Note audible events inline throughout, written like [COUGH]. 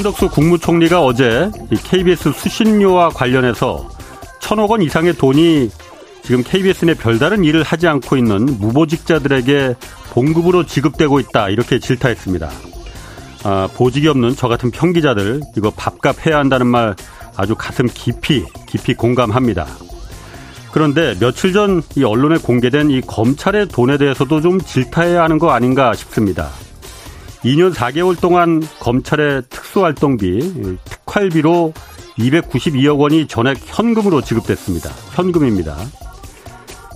한덕수 국무총리가 어제 KBS 수신료와 관련해서 천억 원 이상의 돈이 지금 KBS 내 별다른 일을 하지 않고 있는 무보직자들에게 봉급으로 지급되고 있다 이렇게 질타했습니다. 아, 보직이 없는 저 같은 평기자들 이거 밥값 해야 한다는 말 아주 가슴 깊이 깊이 공감합니다. 그런데 며칠 전 이 언론에 공개된 이 검찰의 돈에 대해서도 좀 질타해야 하는 거 아닌가 싶습니다. 2년 4개월 동안 검찰의 특수활동비, 특활비로 292억 원이 전액 현금으로 지급됐습니다. 현금입니다.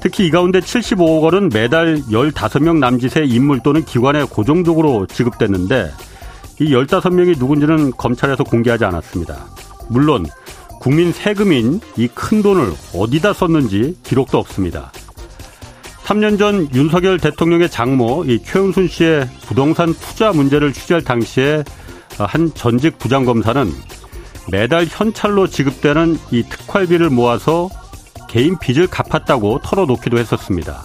특히 이 가운데 75억 원은 매달 15명 남짓의 인물 또는 기관에 고정적으로 지급됐는데 이 15명이 누군지는 검찰에서 공개하지 않았습니다. 물론 국민 세금인 이 큰 돈을 어디다 썼는지 기록도 없습니다. 3년 전 윤석열 대통령의 장모 이 최은순 씨의 부동산 투자 문제를 취재할 당시에 한 전직 부장검사는 매달 현찰로 지급되는 이 특활비를 모아서 개인 빚을 갚았다고 털어놓기도 했었습니다.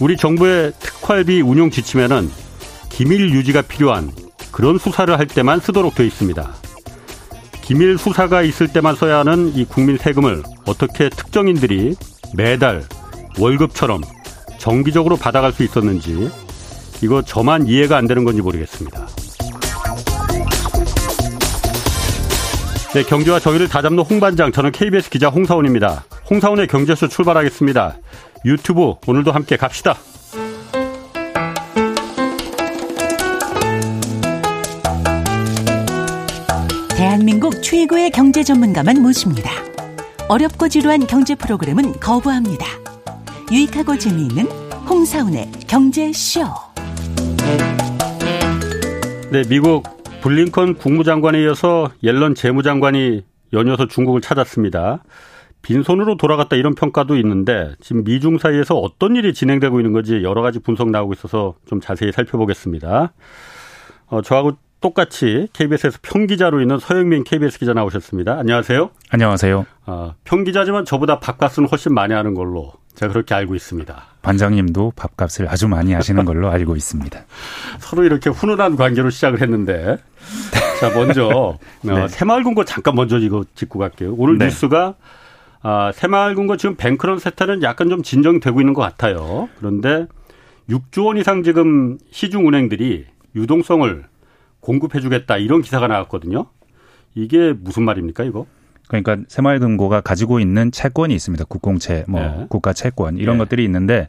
우리 정부의 특활비 운용 지침에는 기밀 유지가 필요한 그런 수사를 할 때만 쓰도록 되어 있습니다. 기밀 수사가 있을 때만 써야 하는 이 국민 세금을 어떻게 특정인들이 매달 월급처럼 정기적으로 받아갈 수 있었는지 이거 저만 이해가 안 되는 건지 모르겠습니다. 네, 경제와 정의를 다잡는 홍반장, 저는 KBS 기자 홍사원입니다. 홍사원의 경제쇼 출발하겠습니다. 유튜브 오늘도 함께 갑시다. 대한민국 최고의 경제 전문가만 모십니다. 어렵고 지루한 경제 프로그램은 거부합니다. 유익하고 재미있는 홍사운의 경제쇼. 네, 미국 블링컨 국무장관에 이어서 옐런 재무장관이 연이어서 중국을 찾았습니다. 빈손으로 돌아갔다 이런 평가도 있는데 지금 미중 사이에서 어떤 일이 진행되고 있는 건지 여러 가지 분석 나오고 있어서 좀 자세히 살펴보겠습니다. 어, 저하고 똑같이 KBS에서 평기자로 있는 서영민 KBS 기자 나오셨습니다. 안녕하세요. 안녕하세요. 어, 평기자지만 저보다 밥값은 훨씬 많이 하는 걸로 제가 그렇게 알고 있습니다. 반장님도 밥값을 아주 많이 하시는 걸로 알고 있습니다. [LAUGHS] 서로 이렇게 훈훈한 관계로 시작을 했는데 자 먼저 어, [LAUGHS] 네. 어, 새마을금고 잠깐 먼저 이거 짚고 갈게요. 오늘 네. 뉴스가 아, 새마을금고 지금 뱅크런 세태는 약간 좀 진정되고 있는 것 같아요. 그런데 6조 원 이상 지금 시중은행들이 유동성을 공급해주겠다 이런 기사가 나왔거든요. 이게 무슨 말입니까, 이거? 그러니까 새마을금고가 가지고 있는 채권이 있습니다. 국공채, 뭐 네. 국가 채권 이런 네. 것들이 있는데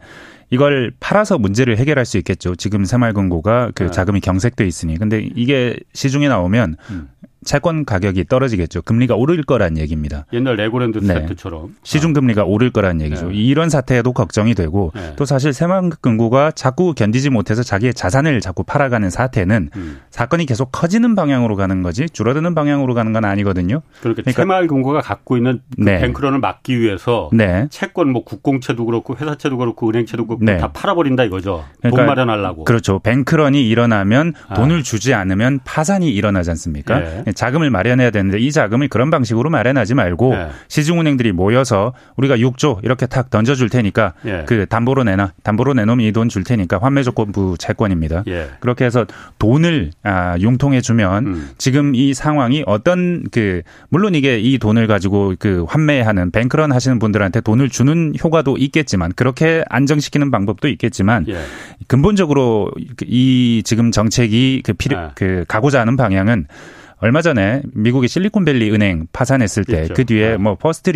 이걸 팔아서 문제를 해결할 수 있겠죠. 지금 새마을금고가 그 네. 자금이 경색돼 있으니. 근데 이게 시중에 나오면 음. 채권 가격이 떨어지겠죠. 금리가 오를 거란 얘기입니다. 옛날 레고랜드 네. 세트처럼 시중 금리가 오를 거란 얘기죠. 네. 이런 사태에도 걱정이 되고 네. 또 사실 새만금고가 자꾸 견디지 못해서 자기의 자산을 자꾸 팔아가는 사태는 음. 사건이 계속 커지는 방향으로 가는 거지 줄어드는 방향으로 가는 건 아니거든요. 그러니까, 그러니까 새마을금고가 갖고 있는 그 네. 뱅크런을 막기 위해서 네. 채권 뭐 국공채도 그렇고 회사채도 그렇고 은행채도 그렇고 네. 다 팔아버린다 이거죠. 그러니까 돈 마련하려고. 그렇죠. 뱅크런이 일어나면 아. 돈을 주지 않으면 파산이 일어나지 않습니까? 네. 자금을 마련해야 되는데 이 자금을 그런 방식으로 마련하지 말고 네. 시중은행들이 모여서 우리가 6조 이렇게 탁 던져줄 테니까 예. 그 담보로 내놔 담보로 내놓으면 이 돈 줄 테니까 환매 조건부 채권입니다. 예. 그렇게 해서 돈을 아, 융통해 주면 음. 지금 이 상황이 어떤 그 물론 이게 이 돈을 가지고 그 환매하는 뱅크런 하시는 분들한테 돈을 주는 효과도 있겠지만 그렇게 안정시키는 방법도 있겠지만 예. 근본적으로 이 지금 정책이 그 필요 아. 그 가고자 하는 방향은 얼마 전에 미국의 실리콘밸리 은행 파산했을 때 그 뒤에 네. 뭐 퍼스트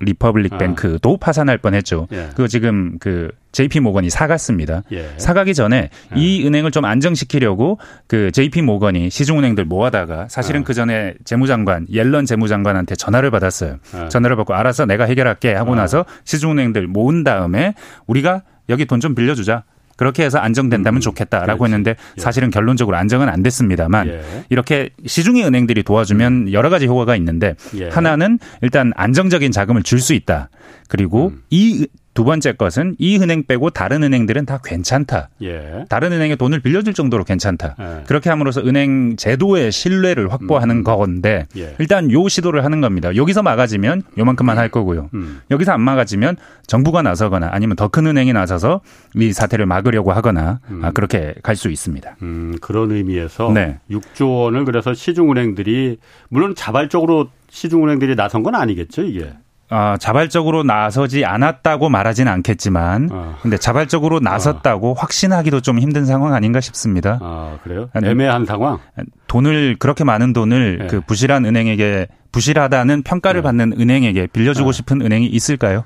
리퍼블릭 아. 뱅크도 파산할 뻔했죠. 예. 그거 지금 그 JP 모건이 사갔습니다. 예. 사가기 전에 예. 이 은행을 좀 안정시키려고 그 JP 모건이 시중은행들 모아다가 사실은 아. 그 전에 재무장관 옐런 재무장관한테 전화를 받았어요. 아. 전화를 받고 알아서 내가 해결할게 하고 아. 나서 시중은행들 모은 다음에 우리가 여기 돈 좀 빌려주자. 그렇게 해서 안정된다면 음, 좋겠다라고 그렇지. 했는데 예. 사실은 결론적으로 안정은 안 됐습니다만 예. 이렇게 시중의 은행들이 도와주면 음. 여러 가지 효과가 있는데 예. 하나는 일단 안정적인 자금을 줄 수 있다. 그리고 음. 이 두 번째 것은 이 은행 빼고 다른 은행들은 다 괜찮다. 예. 다른 은행에 돈을 빌려줄 정도로 괜찮다. 예. 그렇게 함으로써 은행 제도의 신뢰를 확보하는 음. 건데 예. 일단 요 시도를 하는 겁니다. 여기서 막아지면 요만큼만 할 거고요. 음. 여기서 안 막아지면 정부가 나서거나 아니면 더 큰 은행이 나서서 이 사태를 막으려고 하거나 음. 아, 그렇게 갈 수 있습니다. 음, 그런 의미에서 네. 6조 원을 그래서 시중은행들이 물론 자발적으로 시중은행들이 나선 건 아니겠죠 이게. 어, 자발적으로 나서지 않았다고 말하지는 않겠지만, 어. 근데 자발적으로 나섰다고 어. 확신하기도 좀 힘든 상황 아닌가 싶습니다. 아, 그래요? 애매한 상황? 돈을, 그렇게 많은 돈을 네. 그 부실한 은행에게, 부실하다는 평가를 네. 받는 은행에게 빌려주고 네. 싶은 은행이 있을까요?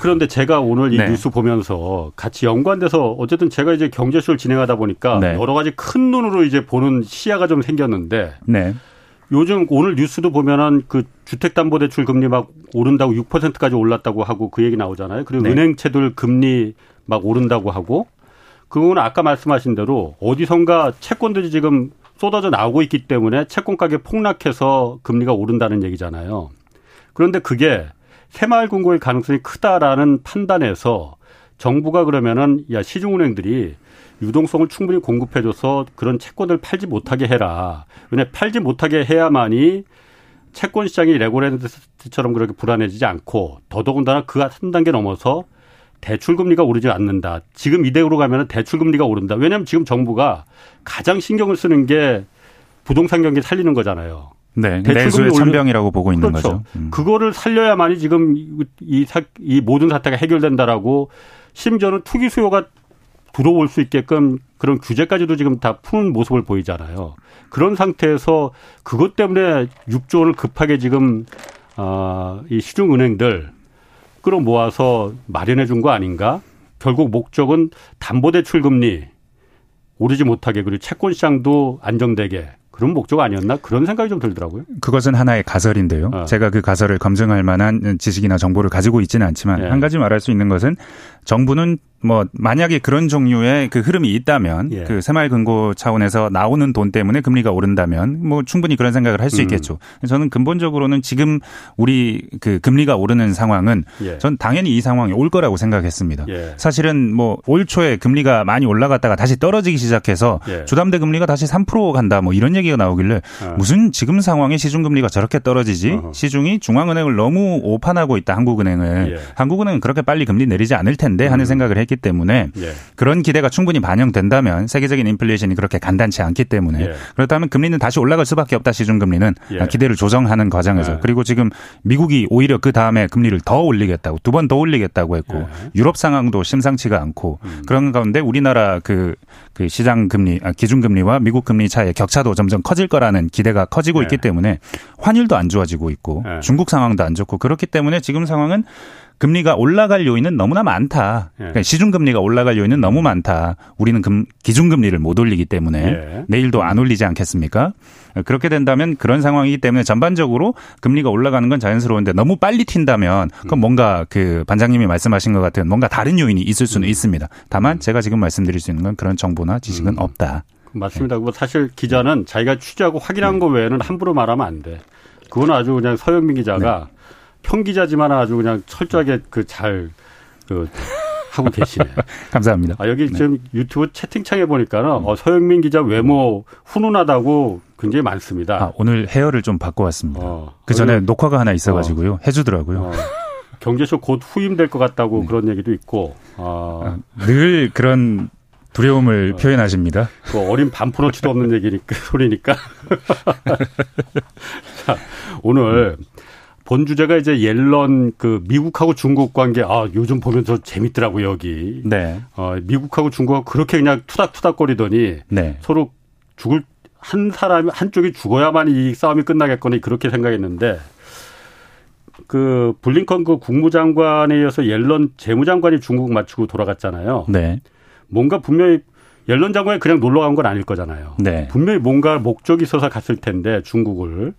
그런데 제가 오늘 이 네. 뉴스 보면서 같이 연관돼서 어쨌든 제가 이제 경제쇼를 진행하다 보니까 네. 여러 가지 큰 눈으로 이제 보는 시야가 좀 생겼는데 네. 요즘 오늘 뉴스도 보면은 그 주택담보대출 금리 막 오른다고 6%까지 올랐다고 하고 그 얘기 나오잖아요. 그리고 네. 은행채들 금리 막 오른다고 하고 그거는 아까 말씀하신 대로 어디선가 채권들이 지금 쏟아져 나오고 있기 때문에 채권 가격 폭락해서 금리가 오른다는 얘기잖아요. 그런데 그게 새마을 금고의 가능성이 크다라는 판단에서 정부가 그러면은 야 시중은행들이 유동성을 충분히 공급해줘서 그런 채권을 팔지 못하게 해라. 왜냐 팔지 못하게 해야만이 채권 시장이 레고랜드처럼 그렇게 불안해지지 않고 더더군다나 그 한 단계 넘어서 대출 금리가 오르지 않는다. 지금 이대로 가면 대출 금리가 오른다. 왜냐하면 지금 정부가 가장 신경을 쓰는 게 부동산 경기 살리는 거잖아요. 네, 내수의 천병이라고 보고 있는 그렇죠. 거죠. 음. 그거를 살려야만이 지금 이, 사, 이 모든 사태가 해결된다라고 심지어는 투기 수요가 들어올 수 있게끔 그런 규제까지도 지금 다 푸는 모습을 보이잖아요. 그런 상태에서 그것 때문에 6조 원을 급하게 지금 어, 이 시중 은행들 끌어 모아서 마련해 준 거 아닌가? 결국 목적은 담보대출 금리 오르지 못하게 그리고 채권 시장도 안정되게 그런 목적 아니었나 그런 생각이 좀 들더라고요. 그것은 하나의 가설인데요. 어. 제가 그 가설을 검증할 만한 지식이나 정보를 가지고 있지는 않지만 네. 한 가지 말할 수 있는 것은 정부는 뭐 만약에 그런 종류의 그 흐름이 있다면 예. 그 새마을금고 차원에서 나오는 돈 때문에 금리가 오른다면 뭐 충분히 그런 생각을 할수 음. 있겠죠. 저는 근본적으로는 지금 우리 그 금리가 오르는 상황은 예. 전 당연히 이 상황이 올 거라고 생각했습니다. 예. 사실은 뭐 올 초에 금리가 많이 올라갔다가 다시 떨어지기 시작해서 예. 주담대 금리가 다시 3% 간다 뭐 이런 얘기가 나오길래 어. 무슨 지금 상황에 시중 금리가 저렇게 떨어지지 어허. 시중이 중앙은행을 너무 오판하고 있다 한국은행을 예. 한국은행은 그렇게 빨리 금리 내리지 않을 텐데 하는 음. 생각을 했기 했기 때문에 예. 그런 기대가 충분히 반영된다면 세계적인 인플레이션이 그렇게 간단치 않기 때문에 예. 그렇다면 금리는 다시 올라갈 수밖에 없다 시중 금리는 예. 기대를 조정하는 과정에서 예. 그리고 지금 미국이 오히려 그 다음에 금리를 더 올리겠다고 두 번 더 올리겠다고 했고 예. 유럽 상황도 심상치가 않고 음. 그런 가운데 우리나라 그, 그 시장 금리 아, 기준 금리와 미국 금리 차의 격차도 점점 커질 거라는 기대가 커지고 예. 있기 때문에 환율도 안 좋아지고 있고 중국 상황도 안 좋고 그렇기 때문에 지금 상황은 금리가 올라갈 요인은 너무나 많다. 예. 그러니까 시중금리가 올라갈 요인은 너무 많다. 우리는 금, 기준금리를 못 올리기 때문에 예. 내일도 안 올리지 않겠습니까? 그렇게 된다면 그런 상황이기 때문에 전반적으로 금리가 올라가는 건 자연스러운데 너무 빨리 튄다면 그건 음. 뭔가 그 반장님이 말씀하신 것 같은 뭔가 다른 요인이 있을 수는 음. 있습니다. 다만 음. 제가 지금 말씀드릴 수 있는 건 그런 정보나 지식은 음. 없다. 맞습니다. 네. 사실 기자는 자기가 취재하고 확인한 네. 거 외에는 함부로 말하면 안 돼. 그건 아주 그냥 서영민 기자가 네. 평기자지만 아주 그냥 철저하게 그 잘그 그 하고 계시네. [LAUGHS] 감사합니다. 아, 여기 네. 지금 유튜브 채팅창에 보니까는 어, 서영민 기자 외모 훈훈하다고 굉장히 많습니다. 아, 오늘 헤어를 좀 바꿔왔습니다. 어, 그 전에 녹화가 하나 있어가지고요. 어, 해주더라고요. 어, 경제쇼 곧 후임될 것 같다고 네. 그런 얘기도 있고. 아, 늘 그런 두려움을 어. 표현하십니다. 그 어린 반푼어치도 없는 얘기니까 [LAUGHS] 소리니까. [LAUGHS] 자, 오늘 음. 본 주제가 이제 옐런 그 미국하고 중국 관계 아 요즘 보면서 재밌더라고요 여기. 네. 어 미국하고 중국하고 그렇게 그냥 투닥투닥거리더니 네. 서로 죽을 한 사람이 한쪽이 죽어야만 이 싸움이 끝나겠거니 그렇게 생각했는데 그 블링컨 그 국무장관에 이어서 옐런 재무장관이 중국 맞추고 돌아갔잖아요. 네. 뭔가 분명히 옐런 장관이 그냥 놀러 간 건 아닐 거잖아요. 네. 분명히 뭔가 목적이 있어서 갔을 텐데 중국을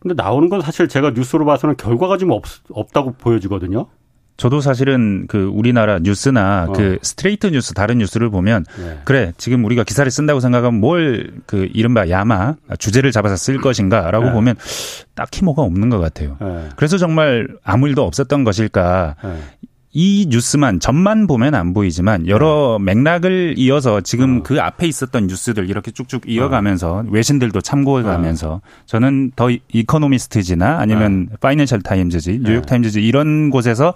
근데 나오는 건 사실 제가 뉴스로 봐서는 결과가 좀 없, 없다고 보여지거든요. 저도 사실은 그 우리나라 뉴스나 어. 그 스트레이트 뉴스 다른 뉴스를 보면 네. 그래 지금 우리가 기사를 쓴다고 생각하면 뭘 그 이른바 야마 주제를 잡아서 쓸 것인가라고 네. 보면 딱히 뭐가 없는 것 같아요. 네. 그래서 정말 아무 일도 없었던 것일까? 네. 이 뉴스만 전만 보면 안 보이지만 여러 네. 맥락을 이어서 지금 어. 그 앞에 있었던 뉴스들 이렇게 쭉쭉 이어가면서 어. 외신들도 참고해가면서 어. 저는 더 이코노미스트지나 아니면 네. 파이낸셜 타임즈지 뉴욕 타임즈지 이런 곳에서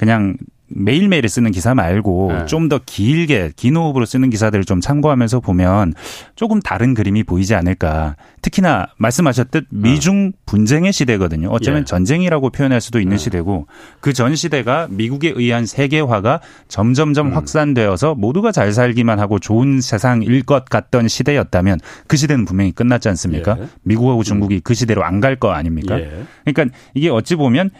그냥 매일매일 쓰는 기사 말고 네. 좀더 길게 긴 호흡으로 쓰는 기사들을 좀 참고하면서 보면 조금 다른 그림이 보이지 않을까. 특히나 말씀하셨듯 미중 분쟁의 시대거든요. 어쩌면 예. 전쟁이라고 표현할 수도 있는 네. 시대고 그 전 시대가 미국에 의한 세계화가 점점점 음. 확산되어서 모두가 잘 살기만 하고 좋은 세상일 것 같던 시대였다면 그 시대는 분명히 끝났지 않습니까? 예. 미국하고 중국이 음. 그 시대로 안 갈 거 아닙니까? 예. 그러니까 이게 어찌 보면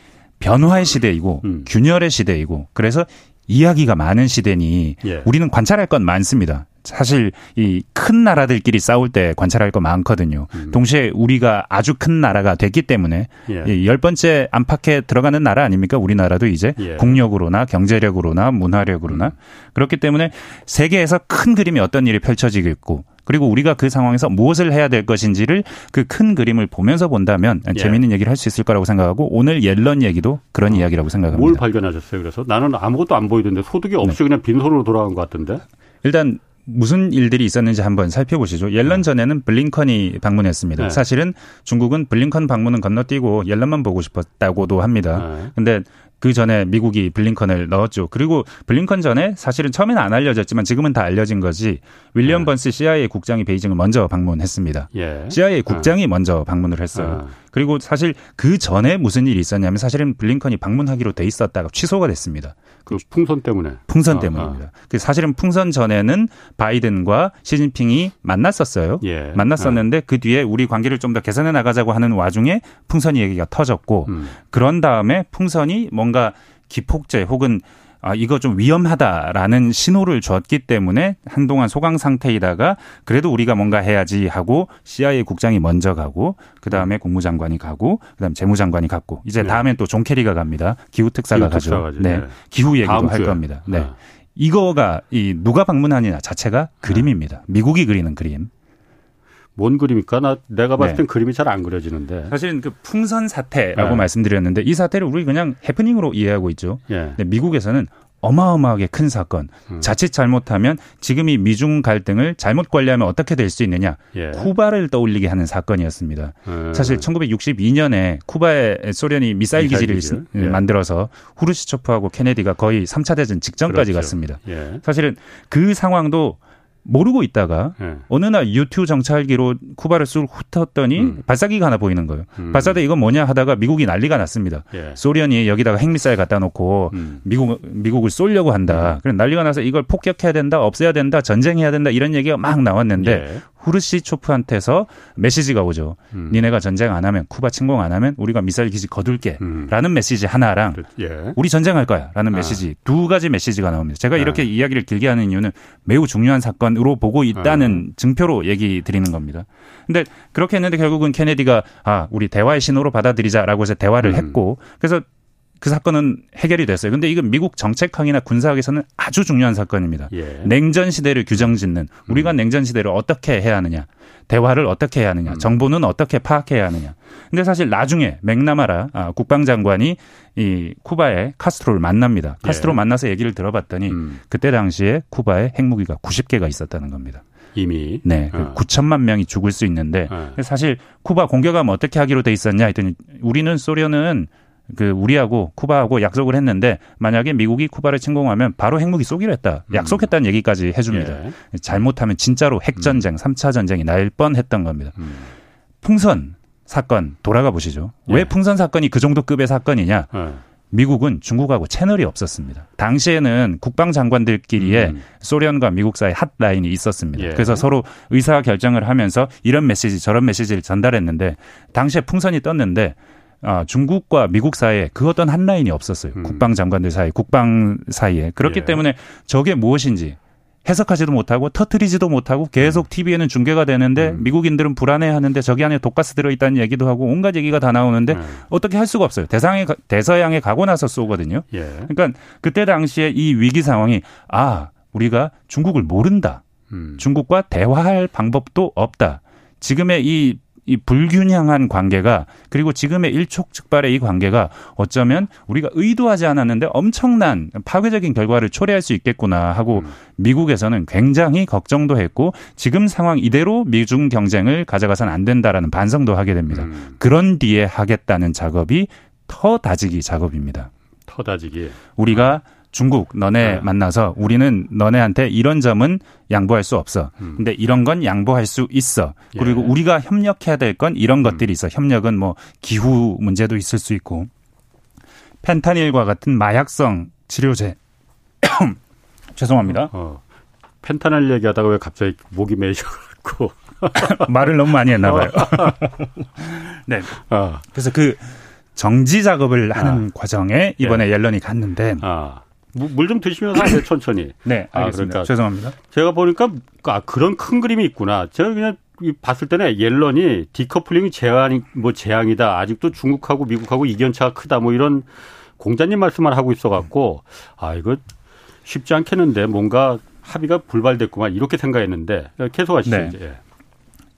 변화의 시대이고 음. 균열의 시대이고 그래서 이야기가 많은 시대니 예. 우리는 관찰할 건 많습니다. 사실 이 큰 나라들끼리 싸울 때 관찰할 거 많거든요. 음. 동시에 우리가 아주 큰 나라가 됐기 때문에 예. 열 번째 안팎에 들어가는 나라 아닙니까? 우리나라도 이제 예. 국력으로나 경제력으로나 문화력으로나 음. 그렇기 때문에 세계에서 큰 그림이 어떤 일이 펼쳐지겠고 그리고 우리가 그 상황에서 무엇을 해야 될 것인지를 그 큰 그림을 보면서 본다면 예. 재미있는 얘기를 할 수 있을 거라고 생각하고 오늘 옐런 얘기도 그런 어. 이야기라고 생각합니다. 뭘 발견하셨어요? 그래서 나는 아무것도 안 보이던데 소득이 없이 네. 그냥 빈손으로 돌아간 것 같은데. 일단 무슨 일들이 있었는지 한번 살펴보시죠. 옐런 네. 전에는 블링컨이 방문했습니다. 네. 사실은 중국은 블링컨 방문은 건너뛰고 옐런만 보고 싶었다고도 합니다. 네. 근데 그 전에 미국이 블링컨을 넣었죠. 그리고 블링컨 전에 사실은 처음에는 안 알려졌지만 지금은 다 알려진 거지. 윌리엄 네. 번스 CIA 국장이 베이징을 먼저 방문했습니다. 예. CIA 국장이 네. 먼저 방문을 했어요. 네. 그리고 사실 그 전에 무슨 일이 있었냐면 사실은 블링컨이 방문하기로 돼 있었다가 취소가 됐습니다. 그 풍선 때문에. 풍선 아, 때문입니다. 아. 그 사실은 풍선 전에는 바이든과 시진핑이 만났었어요. 예. 만났었는데 아. 그 뒤에 우리 관계를 좀 더 개선해 나가자고 하는 와중에 풍선 얘기가 터졌고 음. 그런 다음에 풍선이 뭔가 기폭제 혹은 아, 이거 좀 위험하다라는 신호를 줬기 때문에 한동안 소강 상태이다가 그래도 우리가 뭔가 해야지 하고 CIA 국장이 먼저 가고 그 다음에 국무장관이 가고 그 다음에 재무장관이 갔고 이제 네. 다음엔 또 존 케리가 갑니다. 기후 특사가 가죠. 네. 네. 기후 얘기도 할 겁니다. 네. 아. 이거가 이 누가 방문하느냐 자체가 그림입니다. 미국이 그리는 그림. 뭔 그림입니까? 나 내가 봤을 땐 네. 그림이 잘 안 그려지는데. 사실은 그 풍선 사태라고 네. 말씀드렸는데 이 사태를 우리 그냥 해프닝으로 이해하고 있죠. 예. 근데 미국에서는 어마어마하게 큰 사건. 음. 자칫 잘못하면 지금 이 미중 갈등을 잘못 관리하면 어떻게 될 수 있느냐. 예. 쿠바를 떠올리게 하는 사건이었습니다. 음. 사실 1962년에 쿠바에 소련이 미사일, 미사일 기지를 기지 예. 만들어서 후르시초프하고 케네디가 거의 3차 대전 직전까지 그렇죠. 갔습니다. 예. 사실은 그 상황도 모르고 있다가 네. 어느 날 유튜 정찰기로 쿠바를 쑥 훑었더니 음. 발사기가 하나 보이는 거예요. 음. 발사대 이건 뭐냐 하다가 미국이 난리가 났습니다. 예. 소련이 여기다가 핵미사일 갖다 놓고 음. 미국 미국을 쏠려고 한다. 음. 그래 난리가 나서 이걸 폭격해야 된다, 없애야 된다, 전쟁해야 된다 이런 얘기가 막 나왔는데 예. 후르시초프한테서 메시지가 오죠. 음. 니네가 전쟁 안 하면 쿠바 침공 안 하면 우리가 미사일 기지 거둘게라는 음. 메시지 하나랑 예. 우리 전쟁할 거야라는 아. 메시지 두 가지 메시지가 나옵니다. 제가 아. 이렇게 이야기를 길게 하는 이유는 매우 중요한 사건으로 보고 있다는 아. 증표로 얘기 드리는 겁니다. 근데 그렇게 했는데 결국은 케네디가 아 우리 대화의 신호로 받아들이자라고 해서 대화를 음. 했고 그래서 그 사건은 해결이 됐어요. 근데 이건 미국 정책학이나 군사학에서는 아주 중요한 사건입니다. 예. 냉전 시대를 규정짓는 우리가 음. 냉전 시대를 어떻게 해야 하느냐, 대화를 어떻게 해야 하느냐, 음. 정보는 어떻게 파악해야 하느냐. 근데 사실 나중에 맥나마라 아, 국방장관이 이 쿠바의 카스트로를 만납니다. 카스트로 예. 만나서 얘기를 들어봤더니 음. 그때 당시에 쿠바에 핵무기가 90개가 있었다는 겁니다. 이미 네, 어. 9천만 명이 죽을 수 있는데 어. 사실 쿠바 공격하면 어떻게 하기로 돼 있었냐 했더니 우리는 소련은 그 우리하고 쿠바하고 약속을 했는데 만약에 미국이 쿠바를 침공하면 바로 핵무기 쏘기로 했다. 음. 약속했다는 얘기까지 해줍니다. 예. 잘못하면 진짜로 핵전쟁, 음. 3차 전쟁이 날 뻔했던 겁니다. 음. 풍선 사건 돌아가 보시죠. 예. 왜 풍선 사건이 그 정도 급의 사건이냐? 예. 미국은 중국하고 채널이 없었습니다. 당시에는 국방장관들끼리의 음. 소련과 미국 사이 핫라인이 있었습니다. 예. 그래서 서로 의사 결정을 하면서 이런 메시지 저런 메시지를 전달했는데 당시에 풍선이 떴는데 아, 중국과 미국 사이에 그 어떤 한 라인이 없었어요. 음. 국방 장관들 사이, 국방 사이에. 그렇기 예. 때문에 저게 무엇인지 해석하지도 못하고 터트리지도 못하고 계속 TV에는 음. 중계가 되는데 음. 미국인들은 불안해하는데 저기 안에 독가스 들어있다는 얘기도 하고 온갖 얘기가 다 나오는데 음. 어떻게 할 수가 없어요. 대상에 대서양에 가고 나서 쏘거든요. 예. 그러니까 그때 당시에 이 위기 상황이 아 우리가 중국을 모른다. 음. 중국과 대화할 방법도 없다. 지금의 이 이이 불균형한 관계가 그리고 지금의 일촉즉발의 이 관계가 어쩌면 우리가 의도하지 않았는데 엄청난 파괴적인 결과를 초래할 수 있겠구나 하고 음. 미국에서는 굉장히 걱정도 했고 지금 상황 이대로 미중 경쟁을 가져가선 안 된다라는 반성도 하게 됩니다. 음. 그런 뒤에 하겠다는 작업이 터 다지기 작업입니다. 터 다지기. 우리가 아. 중국 너네 네. 만나서 우리는 너네한테 이런 점은 양보할 수 없어. 음. 근데 이런 건 양보할 수 있어. 그리고 예. 우리가 협력해야 될 건 이런 음. 것들이 있어. 협력은 뭐 기후 문제도 있을 수 있고 펜타닐과 같은 마약성 치료제. [COUGHS] 죄송합니다. 어. 펜타닐 얘기하다가 왜 갑자기 목이 메이셔갖고 [LAUGHS] 말을 너무 많이 했나 봐요. [LAUGHS] 네. 어. 그래서 그 정지 작업을 하는 아. 과정에 이번에 예. 옐런이 갔는데 아. 물 좀 드시면서 하세요, 천천히. [LAUGHS] 네, 알겠습니다. 아, 그러니까 죄송합니다. 제가 보니까 아, 그런 큰 그림이 있구나. 제가 그냥 봤을 때는 옐런이 디커플링이 재앙이 뭐 재앙이다. 아직도 중국하고 미국하고 이견차가 크다. 뭐 이런 공자님 말씀만 하고 있어 갖고 아 이거 쉽지 않겠는데 뭔가 합의가 불발됐구만 이렇게 생각했는데 계속 하시죠. 네. 이제.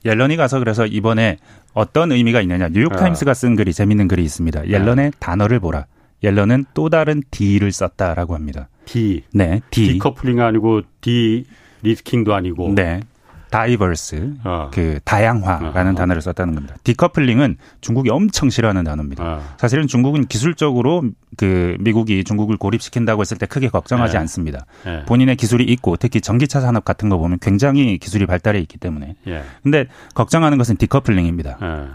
옐런이 가서 그래서 이번에 어떤 의미가 있느냐. 뉴욕타임스가 아. 쓴 글이 재밌는 글이 있습니다. 옐런의 네. 단어를 보라. 옐런은 또 다른 D를 썼다라고 합니다. D. 네, D. decoupling 아니고 de-risking도 아니고. 네. diverse, 어. 그 다양화라는 어. 단어를 썼다는 겁니다. decoupling은 중국이 엄청 싫어하는 단어입니다. 어. 사실은 중국은 기술적으로 그 미국이 중국을 고립시킨다고 했을 때 크게 걱정하지 네. 않습니다. 네. 본인의 기술이 있고 특히 전기차 산업 같은 거 보면 굉장히 기술이 발달해 있기 때문에. 예. 근데 걱정하는 것은 decoupling입니다. 예.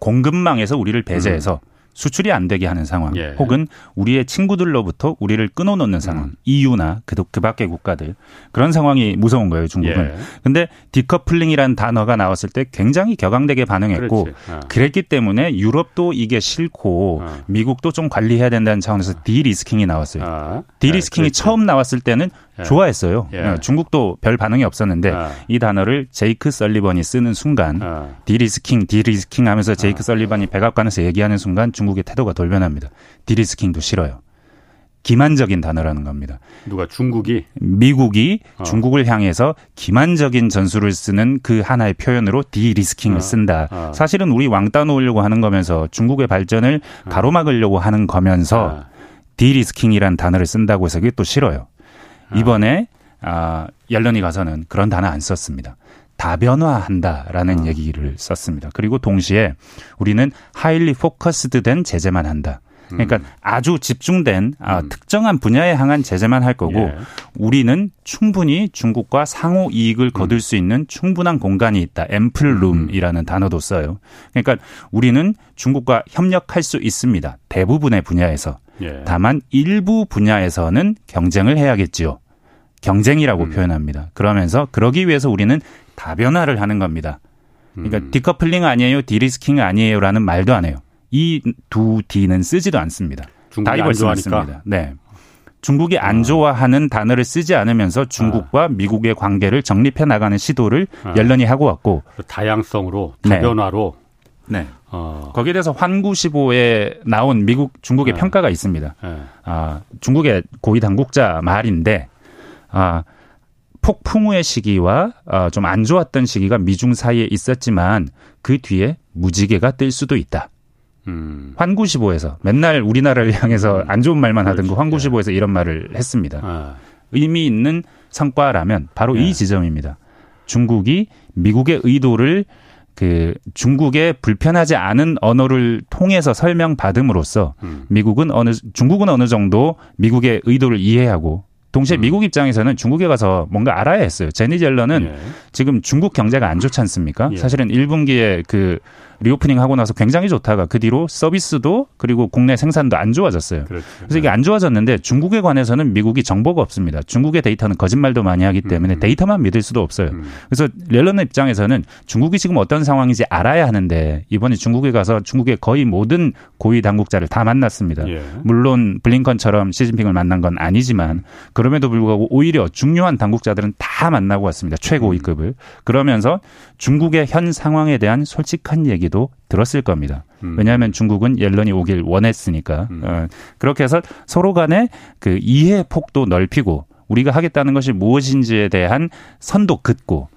공급망에서 우리를 배제해서 음. 수출이 안 되게 하는 상황 예. 혹은 우리의 친구들로부터 우리를 끊어놓는 상황 음. EU나 그, 그 밖의 국가들 그런 상황이 무서운 거예요 중국은 예. 근데 decoupling이라는 단어가 나왔을 때 굉장히 격앙되게 반응했고 어. 그랬기 때문에 유럽도 이게 싫고 어. 미국도 좀 관리해야 된다는 차원에서 de-risking이 나왔어요 어. de-risking이 네, 처음 나왔을 때는 예. 좋아했어요. 예. 어, 중국도 별 반응이 없었는데 아. 이 단어를 제이크 설리번이 쓰는 순간 아. de-risking de-risking 하면서 제이크 아. 설리번이 백악관에서 얘기하는 순간 중국의 태도가 돌변합니다. 디리스킹도 싫어요. 기만적인 단어라는 겁니다. 누가 중국이 미국이 어. 중국을 향해서 기만적인 전술을 쓰는 그 하나의 표현으로 디리스킹을 어. 쓴다. 어. 사실은 우리 왕따 놓으려고 하는 거면서 중국의 발전을 어. 가로막으려고 하는 거면서 디리스킹이란 단어를 쓴다고 해서 그게 또 싫어요. 아. 이번에 아, 옐런이 가서는 그런 단어 안 썼습니다. 다변화한다라는 어. 얘기를 썼습니다. 그리고 동시에 우리는 highly focused 된 제재만 한다. 그러니까 음. 아주 집중된 아, 음. 특정한 분야에 향한 제재만 할 거고 예. 우리는 충분히 중국과 상호 이익을 거둘 음. 수 있는 충분한 공간이 있다. ample room이라는 음. 단어도 써요. 그러니까 우리는 중국과 협력할 수 있습니다. 대부분의 분야에서. 예. 다만 일부 분야에서는 경쟁을 해야겠지요. 경쟁이라고 음. 표현합니다. 그러면서 그러기 위해서 우리는 다변화를 하는 겁니다. 그러니까 음. 디커플링 아니에요, 디리스킹 아니에요라는 말도 안 해요. 이 두 D는 쓰지도 않습니다. 다이버스만 씁니다. 네. 중국이 안 아. 좋아하는 단어를 쓰지 않으면서 중국과 아. 미국의 관계를 정립해 나가는 시도를 아. 연련히 하고 왔고 다양성으로 네. 다변화로 네. 네. 어. 거기에 대해서 환구시보에 나온 미국 중국의 네. 평가가 있습니다. 네. 아, 중국의 고위 당국자 말인데 아, 폭풍우의 시기와 어, 좀안 좋았던 시기가 미중 사이에 있었지만 그 뒤에 무지개가 뜰 수도 있다. 음. 환구시보에서 맨날 우리나라를 [LAUGHS] 향해서 음. 안 좋은 말만 하던 그 환구시보에서 이런 말을 했습니다. 아. 의미 있는 성과라면 바로 네. 이 지점입니다. 중국이 미국의 의도를 그 중국의 불편하지 않은 언어를 통해서 설명받음으로써 음. 미국은 어느 중국은 어느 정도 미국의 의도를 이해하고 동시에 음. 미국 입장에서는 중국에 가서 뭔가 알아야 했어요. 재닛 옐런은 예. 지금 중국 경제가 안 좋지 않습니까? 예. 사실은 1분기에 그 reopening 하고 나서 굉장히 좋다가 그 뒤로 서비스도 그리고 국내 생산도 안 좋아졌어요. 그렇죠. 그래서 이게 안 좋아졌는데 중국에 관해서는 미국이 정보가 없습니다. 중국의 데이터는 거짓말도 많이 하기 때문에 음. 데이터만 믿을 수도 없어요. 음. 그래서 옐런 입장에서는 중국이 지금 어떤 상황인지 알아야 하는데 이번에 중국에 가서 중국의 거의 모든 고위 당국자를 다 만났습니다. 예. 물론 블링컨처럼 시진핑을 만난 건 아니지만 그럼에도 불구하고 오히려 중요한 당국자들은 다 만나고 왔습니다. 최고위급을. 음. 그러면서 중국의 현 상황에 대한 솔직한 얘기 얘기도 들었을 겁니다. 음. 왜냐하면 중국은 옐런이 오길 원했으니까. 음. 어, 그렇게 해서 서로 간의 그 이해 폭도 넓히고 우리가 하겠다는 것이 무엇인지에 대한 선도 긋고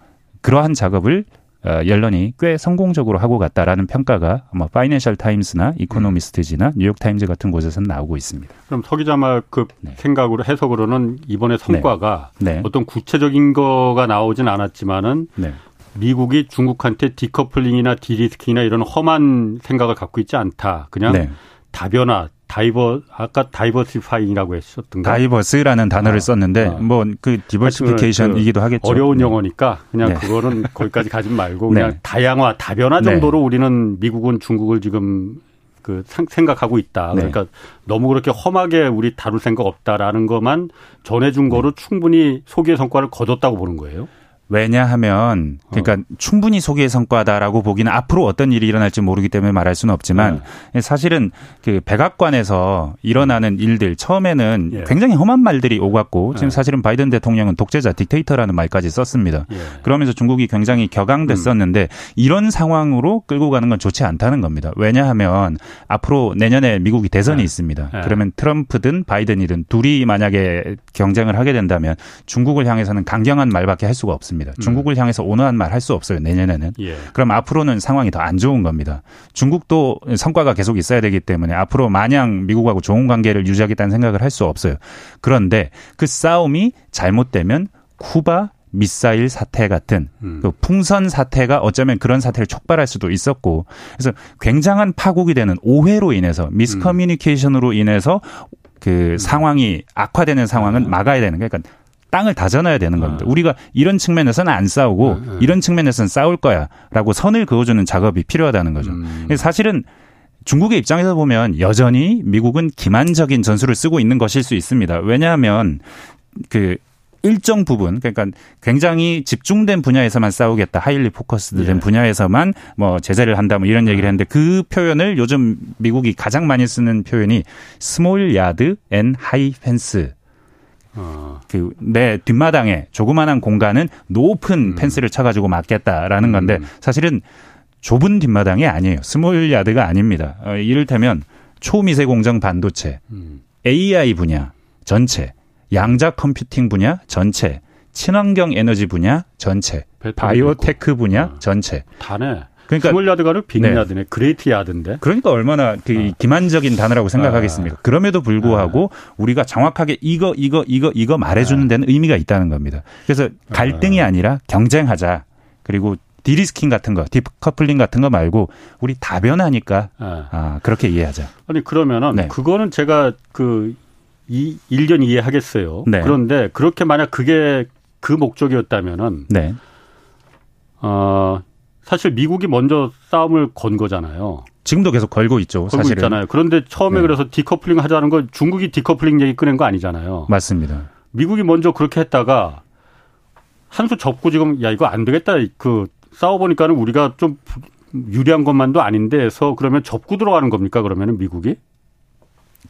그러한 작업을 어, 옐런이 꽤 성공적으로 하고 갔다라는 평가가 아마 파이낸셜 타임스나 이코노미스트지나 뉴욕 타임즈 같은 곳에서 나오고 있습니다. 그럼 서 기자 말그 네. 생각으로 해석으로는 이번에 성과가 네. 네. 어떤 구체적인 거가 나오진 않았지만은 네. 미국이 중국한테 decoupling이나 derisking이나 이런 험한 생각을 갖고 있지 않다. 그냥 네. 다변화, diver 아까 diversifying이라고 했었던가 diverse라는 단어를 아, 썼는데 아. 뭐그 diversification이기도 그 하겠죠. 어려운 네. 영어니까 그냥 네. 그거는 [LAUGHS] 거기까지 가지 말고 그냥 네. 다양화, 다변화 네. 정도로 우리는 미국은 중국을 지금 그 생각하고 있다. 네. 그러니까 너무 그렇게 험하게 우리 다룰 생각 없다라는 것만 전해준 거로 충분히 소기의 성과를 거뒀다고 보는 거예요. 왜냐하면 그러니까 어. 충분히 소기의 성과다라고 보기는 앞으로 어떤 일이 일어날지 모르기 때문에 말할 수는 없지만 네. 사실은 그 백악관에서 일어나는 일들 처음에는 예. 굉장히 험한 말들이 오갔고 지금 네. 사실은 바이든 대통령은 독재자 딕테이터라는 말까지 썼습니다. 예. 그러면서 중국이 굉장히 격앙됐었는데 음. 이런 상황으로 끌고 가는 건 좋지 않다는 겁니다. 왜냐하면 앞으로 내년에 미국이 대선이 네. 있습니다. 네. 그러면 트럼프든 바이든이든 둘이 만약에 경쟁을 하게 된다면 중국을 향해서는 강경한 말밖에 할 수가 없습니다. 없습니다. 음. 중국을 향해서 온화한 말 할 수 없어요. 내년에는. 예. 그럼 앞으로는 상황이 더 안 좋은 겁니다. 중국도 성과가 계속 있어야 되기 때문에 앞으로 마냥 미국하고 좋은 관계를 유지하겠다는 생각을 할 수 없어요. 그런데 그 싸움이 잘못되면 쿠바 미사일 사태 같은 음. 그 풍선 사태가 어쩌면 그런 사태를 촉발할 수도 있었고 그래서 굉장한 파국이 되는 오해로 인해서 미스커뮤니케이션으로 인해서 그 음. 상황이 악화되는 상황은 아. 막아야 되는 거예요. 그러니까 땅을 다져놔야 되는 겁니다. 아. 우리가 이런 측면에서는 안 싸우고 아, 아. 이런 측면에서는 싸울 거야라고 선을 그어주는 작업이 필요하다는 거죠. 음. 사실은 중국의 입장에서 보면 여전히 미국은 기만적인 전술을 쓰고 있는 것일 수 있습니다. 왜냐하면 그 일정 부분 그러니까 굉장히 집중된 분야에서만 싸우겠다 highly focus된 예. 분야에서만 뭐 제재를 한다 뭐 이런 얘기를 했는데 그 표현을 요즘 미국이 가장 많이 쓰는 표현이 small yard and high fence 어. 그 내 뒷마당에 조그마한 공간은 높은 음. 펜스를 쳐가지고 막겠다라는 건데 음. 사실은 좁은 뒷마당이 아니에요. small yard가 아닙니다. 어, 이를테면 초미세 공정 반도체, 음. AI 분야 전체, 양자 컴퓨팅 분야 전체, 친환경 에너지 분야 전체, 바이오테크 분야 어. 전체. 다네. 그러니까 small yard가를 big 네. yard네. great yard인데. 그러니까 얼마나 그 어. 기만적인 단어라고 생각하겠습니까? 아. 그럼에도 불구하고 아. 우리가 정확하게 이거 이거 이거 이거 말해주는 아. 데는 의미가 있다는 겁니다. 그래서 갈등이 아. 아니라 경쟁하자. 그리고 derisking 같은 거, 디커플링 같은 거 말고 우리 다변하니까 아. 아, 그렇게 이해하자. 아니 그러면은 네. 그거는 제가 그 이, 일견 이해하겠어요. 네. 그런데 그렇게 만약 그게 그 목적이었다면은 네. 어 사실 미국이 먼저 싸움을 건 거잖아요. 지금도 계속 걸고 있죠. 걸고 사실은. 있잖아요. 그런데 처음에 네. 그래서 디커플링 하자는 건 중국이 디커플링 얘기 꺼낸 거 아니잖아요. 맞습니다. 미국이 먼저 그렇게 했다가 한 수 접고 지금 야 이거 안 되겠다. 그 싸워 보니까는 우리가 좀 유리한 것만도 아닌데 해서 그러면 접고 들어가는 겁니까? 그러면은 미국이?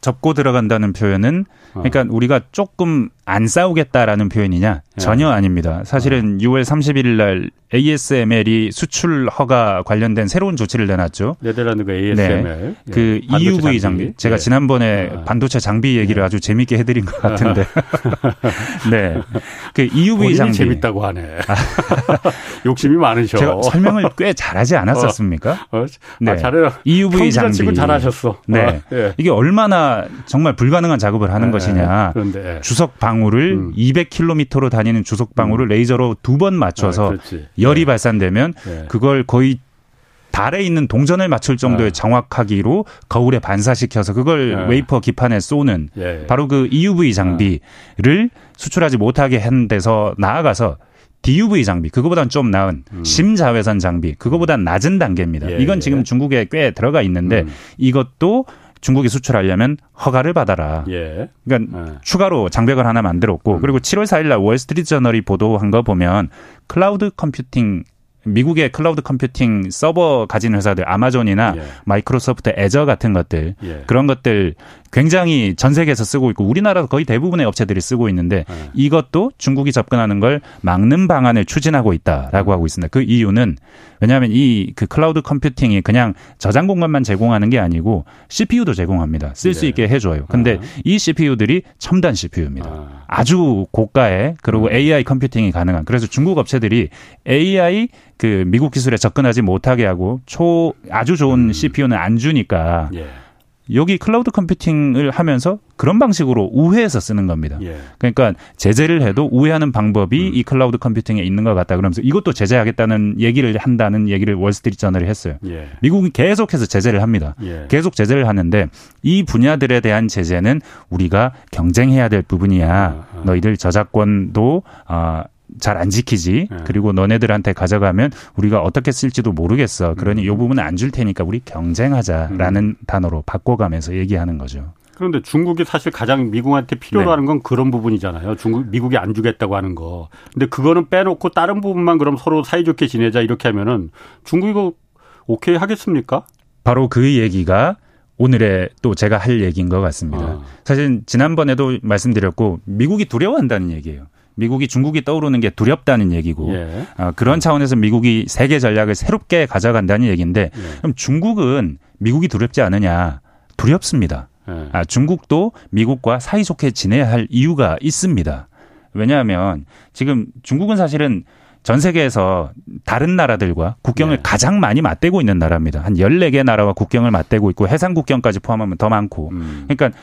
접고 들어간다는 표현은 어. 그러니까 우리가 조금 안 싸우겠다라는 표현이냐 예. 전혀 아닙니다. 사실은 6월 어. 31일 날 ASML이 수출 허가 관련된 새로운 조치를 내놨죠. 네덜란드가 ASML. 네. 그 예. EUV 장비. 장비. 제가 예. 지난번에 아. 반도체 장비 얘기를 예. 아주 재밌게 해드린 것 같은데. [LAUGHS] 네. 그 EUV 장비. 재밌다고 하네. [LAUGHS] 욕심이 많으셔. 제가 설명을 [LAUGHS] 꽤 잘하지 않았었습니까? 어. 어. 네. 아, 잘해요. EUV 장비. 잘하셨어. 네. 어. 예. 이게 얼마나 정말 불가능한 작업을 하는 네. 것이냐. 그런데 주석 방울을 음. 200km로 다니는 주석 방울을 음. 레이저로 두 번 맞춰서 아, 열이 네. 발산되면 네. 그걸 거의 달에 있는 동전을 맞출 정도의 아. 정확하기로 거울에 반사시켜서 그걸 네. 웨이퍼 기판에 쏘는 예, 예. 바로 그 EUV 장비를 수출하지 못하게 한 데서 나아가서 DUV 장비 그거보다는 좀 낮은 음. 심자외선 장비 그거보다는 낮은 단계입니다. 예, 이건 지금 중국에 꽤 들어가 있는데 음. 이것도 중국이 수출하려면 허가를 받아라. 예. 그러니까 예. 추가로 장벽을 하나 만들었고 음. 그리고 7월 4일 날 월스트리트 저널이 보도한 거 보면 클라우드 컴퓨팅 미국의 클라우드 컴퓨팅 서버 가진 회사들 아마존이나 예. 마이크로소프트 애저 같은 것들 예. 그런 것들 굉장히 전 세계에서 쓰고 있고 우리나라도 거의 대부분의 업체들이 쓰고 있는데 네. 이것도 중국이 접근하는 걸 막는 방안을 추진하고 있다라고 하고 있습니다. 그 이유는 왜냐하면 이 그 클라우드 컴퓨팅이 그냥 저장 공간만 제공하는 게 아니고 CPU도 제공합니다. 쓸수 네. 있게 해줘요. 근데 아. 이 CPU들이 첨단 CPU입니다. 아. 아주 고가의 그리고 음. AI 컴퓨팅이 가능한. 그래서 중국 업체들이 AI 그 미국 기술에 접근하지 못하게 하고 초 아주 좋은 음. CPU는 안 주니까. 예. 여기 클라우드 컴퓨팅을 하면서 그런 방식으로 우회해서 쓰는 겁니다. 예. 그러니까 제재를 해도 우회하는 방법이 음. 이 클라우드 컴퓨팅에 있는 것 같다 그러면서 이것도 제재하겠다는 얘기를 한다는 얘기를 월스트리트 저널이 했어요. 예. 미국이 계속해서 제재를 합니다. 예. 계속 제재를 하는데 이 분야들에 대한 제재는 우리가 경쟁해야 될 부분이야. 아, 아. 너희들 저작권도 아 잘안 지키지. 네. 그리고 너네들한테 가져가면 우리가 어떻게 쓸지도 모르겠어. 그러니 음. 이 부분은 안 줄 테니까 우리 경쟁하자라는 음. 단어로 바꿔가면서 얘기하는 거죠. 그런데 중국이 사실 가장 미국한테 필요로 네. 하는 건 그런 부분이잖아요. 중국 미국이 안 주겠다고 하는 거. 근데 그거는 빼놓고 다른 부분만 그럼 서로 사이좋게 지내자 이렇게 하면은 중국이 거 오케이 하겠습니까? 바로 그 얘기가 오늘의 또 제가 할 얘기인 것 같습니다. 어. 사실 지난번에도 말씀드렸고 미국이 두려워한다는 얘기예요. 미국이 중국이 떠오르는 게 두렵다는 얘기고 예. 어, 그런 차원에서 미국이 세계 전략을 새롭게 가져간다는 얘기인데 예. 그럼 중국은 미국이 두렵지 않느냐? 두렵습니다. 예. 아, 중국도 미국과 사이좋게 지내야 할 이유가 있습니다. 왜냐하면 지금 중국은 사실은 전 세계에서 다른 나라들과 국경을 네. 가장 많이 맞대고 있는 나라입니다. 한 14개 나라와 국경을 맞대고 있고 해상 국경까지 포함하면 더 많고. 음. 그러니까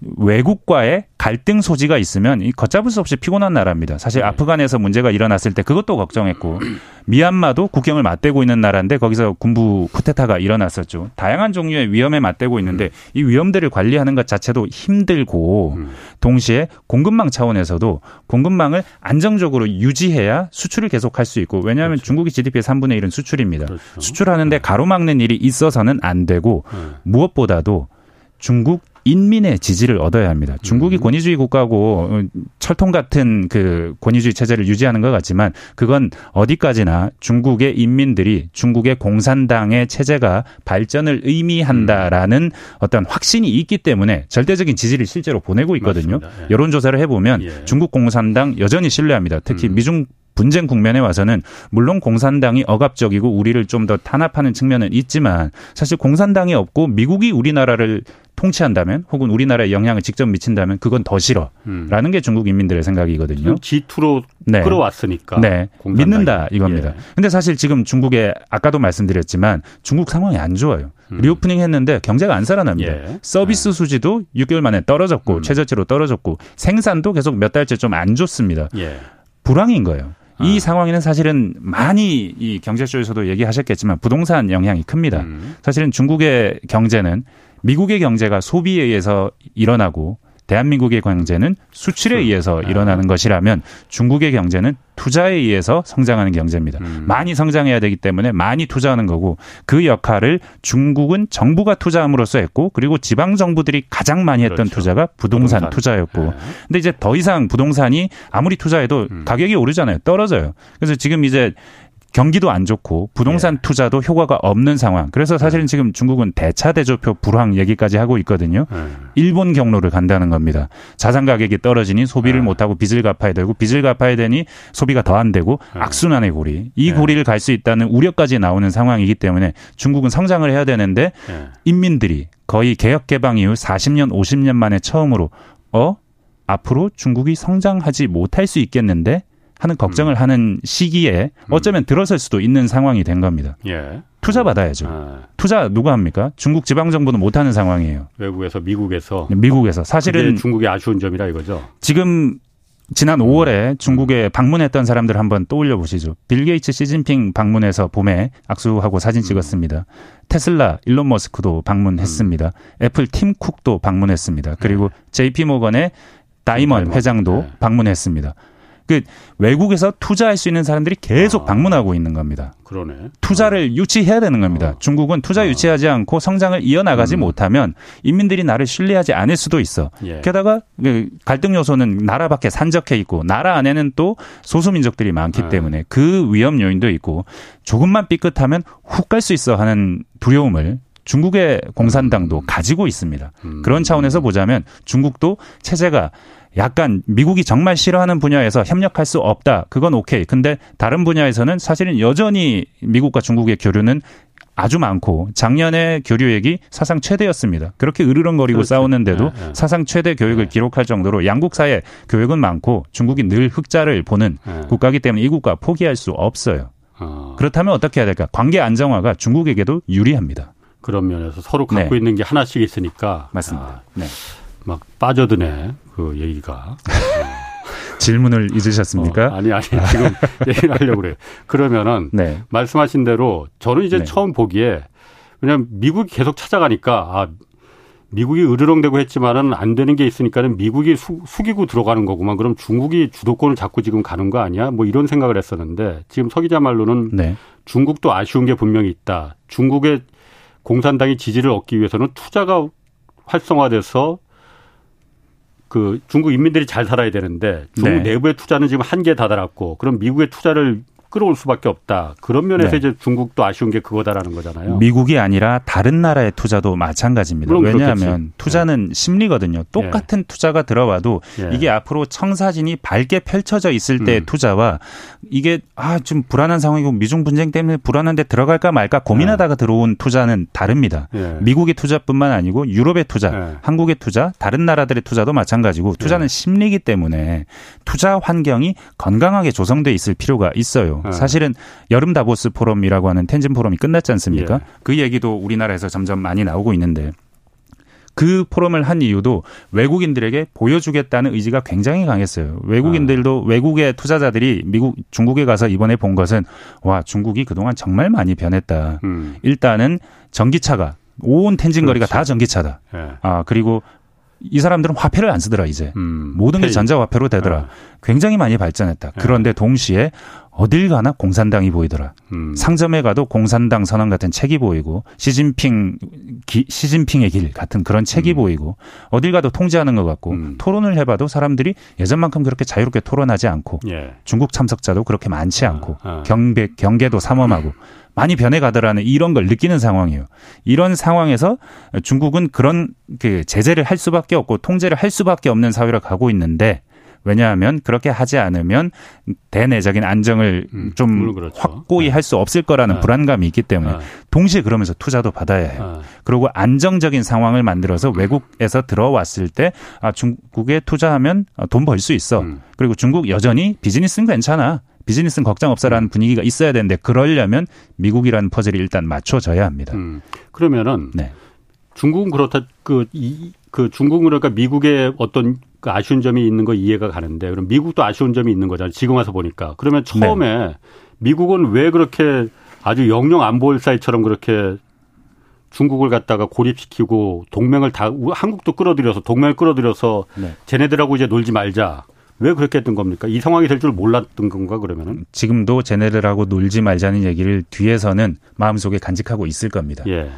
외국과의 갈등 소지가 있으면 이 걷잡을 수 없이 피곤한 나라입니다. 사실 네. 아프간에서 문제가 일어났을 때 그것도 걱정했고 [CLEARS THROAT] 미얀마도 국경을 맞대고 있는 나라인데 거기서 군부 쿠데타가 일어났었죠. 다양한 종류의 위험에 맞대고 있는데 음. 이 위험들을 관리하는 것 자체도 힘들고 음. 동시에 공급망 차원에서도 공급망을 안정적으로 유지해야 수출을 계속할 수 있고 왜냐하면 그렇죠. 중국이 GDP의 3분의 1은 수출입니다. 그렇죠. 수출하는데 네. 가로막는 일이 있어서는 안 되고 네. 무엇보다도 중국 인민의 지지를 얻어야 합니다. 중국이 음. 권위주의 국가고 어, 철통 같은 그 권위주의 체제를 유지하는 것 같지만 그건 어디까지나 중국의 인민들이 중국의 공산당의 체제가 발전을 의미한다라는 음. 어떤 확신이 있기 때문에 절대적인 지지를 실제로 보내고 있거든요. 예. 여론조사를 해보면 예. 중국 공산당 여전히 신뢰합니다. 특히 음. 미중 분쟁 국면에 와서는 물론 공산당이 억압적이고 우리를 좀 더 탄압하는 측면은 있지만 사실 공산당이 없고 미국이 우리나라를 통치한다면 혹은 우리나라에 영향을 직접 미친다면 그건 더 싫어라는 음. 게 중국 인민들의 생각이거든요. G2로 네. 끌어왔으니까. 네. 믿는다 이겁니다. 예. 근데 사실 지금 중국에 아까도 말씀드렸지만 중국 상황이 안 좋아요. 음. reopening 했는데 경제가 안 살아납니다. 예. 서비스 예. 수지도 6개월 만에 떨어졌고 음. 최저치로 떨어졌고 생산도 계속 몇 달째 좀 안 좋습니다. 예. 불황인 거예요. 이 아. 상황에는 사실은 많이 이 경제쇼에서도 얘기하셨겠지만 부동산 영향이 큽니다. 음. 사실은 중국의 경제는 미국의 경제가 소비에 의해서 일어나고 대한민국의 경제는 수출에 의해서 아. 일어나는 것이라면 중국의 경제는 투자에 의해서 성장하는 경제입니다. 음. 많이 성장해야 되기 때문에 많이 투자하는 거고 그 역할을 중국은 정부가 투자함으로써 했고 그리고 지방 정부들이 가장 많이 했던 그렇죠. 투자가 부동산, 부동산. 투자였고 네. 근데 이제 더 이상 부동산이 아무리 투자해도 음. 가격이 오르잖아요. 떨어져요. 그래서 지금 이제 경기도 안 좋고 부동산 예. 투자도 효과가 없는 상황. 그래서 사실은 예. 지금 중국은 대차 대조표 불황 얘기까지 하고 있거든요. 예. 일본 경로를 간다는 겁니다. 자산 가격이 떨어지니 소비를 못 하고 빚을 갚아야 되고 빚을 갚아야 되니 소비가 더 안 되고 악순환의 고리. 이 고리를 갈 수 있다는 우려까지 나오는 상황이기 때문에 중국은 성장을 해야 되는데 인민들이 거의 개혁 개방 이후 40년 50년 만에 처음으로 어 앞으로 중국이 성장하지 못할 수 있겠는데 하는 걱정을 음. 하는 시기에 음. 어쩌면 들어설 수도 있는 상황이 된 겁니다. 예. 투자 받아야죠. 아. 투자 누가 합니까? 중국 지방 정부는 못 하는 상황이에요. 외국에서 미국에서 네, 미국에서 사실은 중국의 아쉬운 점이라 이거죠. 지금 지난 5월에 음. 중국에 음. 방문했던 사람들 한번 떠올려 보시죠. 빌 게이츠 시진핑 방문해서 봄에 악수하고 사진 찍었습니다. 테슬라 일론 머스크도 방문했습니다. 애플 팀 쿡도 방문했습니다. 그리고 네. JP 모건의 다이먼 회장도 네. 방문했습니다. 그 외국에서 투자할 수 있는 사람들이 계속 아. 방문하고 있는 겁니다. 그러네. 투자를 어. 유치해야 되는 겁니다. 어. 중국은 투자 어. 유치하지 않고 성장을 이어나가지 음. 못하면 인민들이 나를 신뢰하지 않을 수도 있어. 예. 게다가 그 갈등 요소는 나라 밖에 산적해 있고 나라 안에는 또 소수민족들이 많기 네. 때문에 그 위험 요인도 있고 조금만 삐끗하면 훅 갈 수 있어 하는 두려움을 중국의 공산당도 음. 가지고 있습니다. 음. 그런 차원에서 보자면 중국도 체제가 약간 미국이 정말 싫어하는 분야에서 협력할 수 없다. 그건 오케이. 근데 다른 분야에서는 사실은 여전히 미국과 중국의 교류는 아주 많고 작년에 교류액이 사상 최대였습니다. 그렇게 으르렁거리고 그렇죠. 싸우는데도 네, 네. 사상 최대 교육을 네. 기록할 정도로 양국 사이에 교육은 많고 중국이 늘 흑자를 보는 네. 국가이기 때문에 이 국가 포기할 수 없어요. 어. 그렇다면 어떻게 해야 될까? 관계 안정화가 중국에게도 유리합니다. 그런 면에서 서로 갖고 네. 있는 게 하나씩 있으니까 맞습니다. 아, 네. 막 빠져드네 그 얘기가. [LAUGHS] 질문을 잊으셨습니까? 어, 아니 아니 지금 [LAUGHS] 얘기를 하려고 그래요. 그러면은 네. 말씀하신 대로 저는 이제 네. 처음 보기에 그냥 미국이 계속 찾아가니까 아 미국이 으르렁대고 했지만은 안 되는 게 있으니까는 미국이 수, 숙이고 들어가는 거구만. 그럼 중국이 주도권을 잡고 지금 가는 거 아니야? 뭐 이런 생각을 했었는데 지금 서 기자 말로는 네. 중국도 아쉬운 게 분명히 있다. 중국의 공산당이 지지를 얻기 위해서는 투자가 활성화돼서 그 중국 인민들이 잘 살아야 되는데 중국 네. 내부의 투자는 지금 한계에 다다랐고 그럼 미국의 투자를 끌어올 수밖에 없다. 그런 면에서 네. 이제 중국도 아쉬운 게 그거다라는 거잖아요. 미국이 아니라 다른 나라의 투자도 마찬가지입니다. 왜냐하면 그렇겠지. 투자는 네. 심리거든요. 똑같은 네. 투자가 들어와도 예. 이게 앞으로 청사진이 밝게 펼쳐져 있을 때의 음. 투자와 이게 아 좀 불안한 상황이고 미중 분쟁 때문에 불안한데 들어갈까 말까 고민하다가 예. 들어온 투자는 다릅니다. 예. 미국의 투자뿐만 아니고 유럽의 투자, 예. 한국의 투자, 다른 나라들의 투자도 마찬가지고 투자는 예. 심리기 때문에 투자 환경이 건강하게 조성돼 있을 필요가 있어요. 네. 사실은 여름 다보스 포럼이라고 하는 텐진 포럼이 끝났지 않습니까? 예. 그 얘기도 우리나라에서 점점 많이 나오고 있는데 그 포럼을 한 이유도 외국인들에게 보여주겠다는 의지가 굉장히 강했어요. 외국인들도 아. 외국의 투자자들이 미국 중국에 가서 이번에 본 것은 와 중국이 그동안 정말 많이 변했다. 음. 일단은 전기차가 온 텐진 거리가 다 전기차다. 네. 아 그리고 이 사람들은 화폐를 안 쓰더라 이제 음, 모든 게 전자화폐로 되더라. 아. 굉장히 많이 발전했다. 그런데 동시에 어딜 가나 공산당이 보이더라. 음. 상점에 가도 공산당 선언 같은 책이 보이고 시진핑 기, 시진핑의 길 같은 그런 책이 음. 보이고 어딜 가도 통제하는 것 같고 음. 토론을 해봐도 사람들이 예전만큼 그렇게 자유롭게 토론하지 않고 예. 중국 참석자도 그렇게 많지 아, 않고 아. 경계 경계도 삼엄하고 많이 변해가더라는 이런 걸 느끼는 상황이에요. 이런 상황에서 중국은 그런 그 제재를 할 수밖에 없고 통제를 할 수밖에 없는 사회로 가고 있는데 왜냐하면 그렇게 하지 않으면 대내적인 안정을 음, 좀 그렇죠. 확고히 네. 할수 없을 거라는 네. 불안감이 있기 때문에 네. 동시에 그러면서 투자도 받아야 해요. 네. 그리고 안정적인 상황을 만들어서 외국에서 들어왔을 때 아, 중국에 투자하면 돈 벌 수 있어. 음. 그리고 중국 여전히 비즈니스는 괜찮아. 비즈니스는 걱정 없어라는 음. 분위기가 있어야 되는데 그러려면 미국이라는 퍼즐이 일단 맞춰져야 합니다. 음. 그러면은 네. 중국은 그렇다 그, 이, 그 중국은 그러니까 미국의 어떤 그 아쉬운 점이 있는 거 이해가 가는데 그럼 미국도 아쉬운 점이 있는 거잖아요. 지금 와서 보니까 그러면 처음에 네. 미국은 왜 그렇게 아주 영영 안 보일 사이처럼 그렇게 중국을 갖다가 고립시키고 동맹을 다 한국도 끌어들여서 동맹을 끌어들여서 네. 쟤네들하고 이제 놀지 말자. 왜 그렇게 했던 겁니까? 이 상황이 될 줄 몰랐던 건가 그러면은? 지금도 쟤네들하고 놀지 말자는 얘기를 뒤에서는 마음속에 간직하고 있을 겁니다. 예.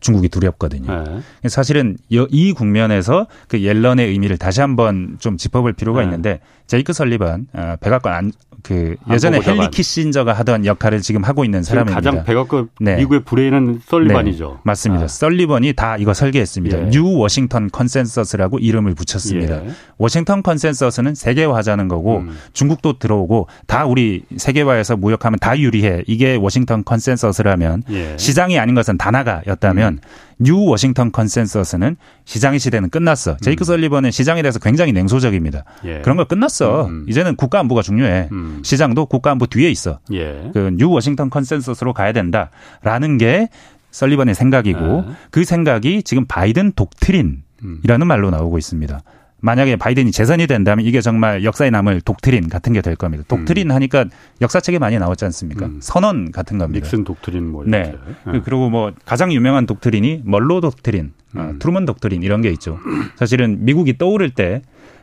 중국이 두렵거든요. 네. 사실은 이 국면에서 그 옐런의 의미를 다시 한번 좀 짚어볼 필요가 네. 있는데 제이크 설리반 어, 백악관 안, 그 예전에 헨리 키신저가 하던 역할을 지금 하고 있는 사람입니다. 가장 백악관 네. 미국의 브레인은 설리반이죠. 네. 맞습니다. 아. 설리번이 다 이거 설계했습니다. 예. 뉴 워싱턴 컨센서스라고 이름을 붙였습니다. 예. 워싱턴 컨센서스는 세계화하자는 거고 음. 중국도 들어오고 다 우리 세계화에서 무역하면 다 유리해. 이게 워싱턴 컨센서스라면 예. 시장이 아닌 것은 다 나가였다면 음. 뉴 워싱턴 컨센서스는 시장의 시대는 끝났어. 제이크 음. 설리번은 시장에 대해서 굉장히 냉소적입니다. 예. 그런 거 끝났어. 음, 음. 이제는 국가 안보가 중요해. 음. 시장도 국가 안보 뒤에 있어. 예. 그 뉴 워싱턴 컨센서스로 가야 된다라는 게 설리번의 생각이고 예. 그 생각이 지금 바이든 독트린 이라는 음. 말로 나오고 있습니다. 만약에 바이든이 재선이 된다면 이게 정말 역사에 남을 독트린 같은 게 될 겁니다. 독트린 음. 하니까 역사책에 많이 나왔지 않습니까? 음. 선언 같은 겁니다. 닉슨 독트린 뭐 네. 네. 그리고 뭐 가장 유명한 독트린이 먼로 독트린, 어, 음. 트루먼 독트린 이런 게 있죠. 사실은 미국이 떠오를 때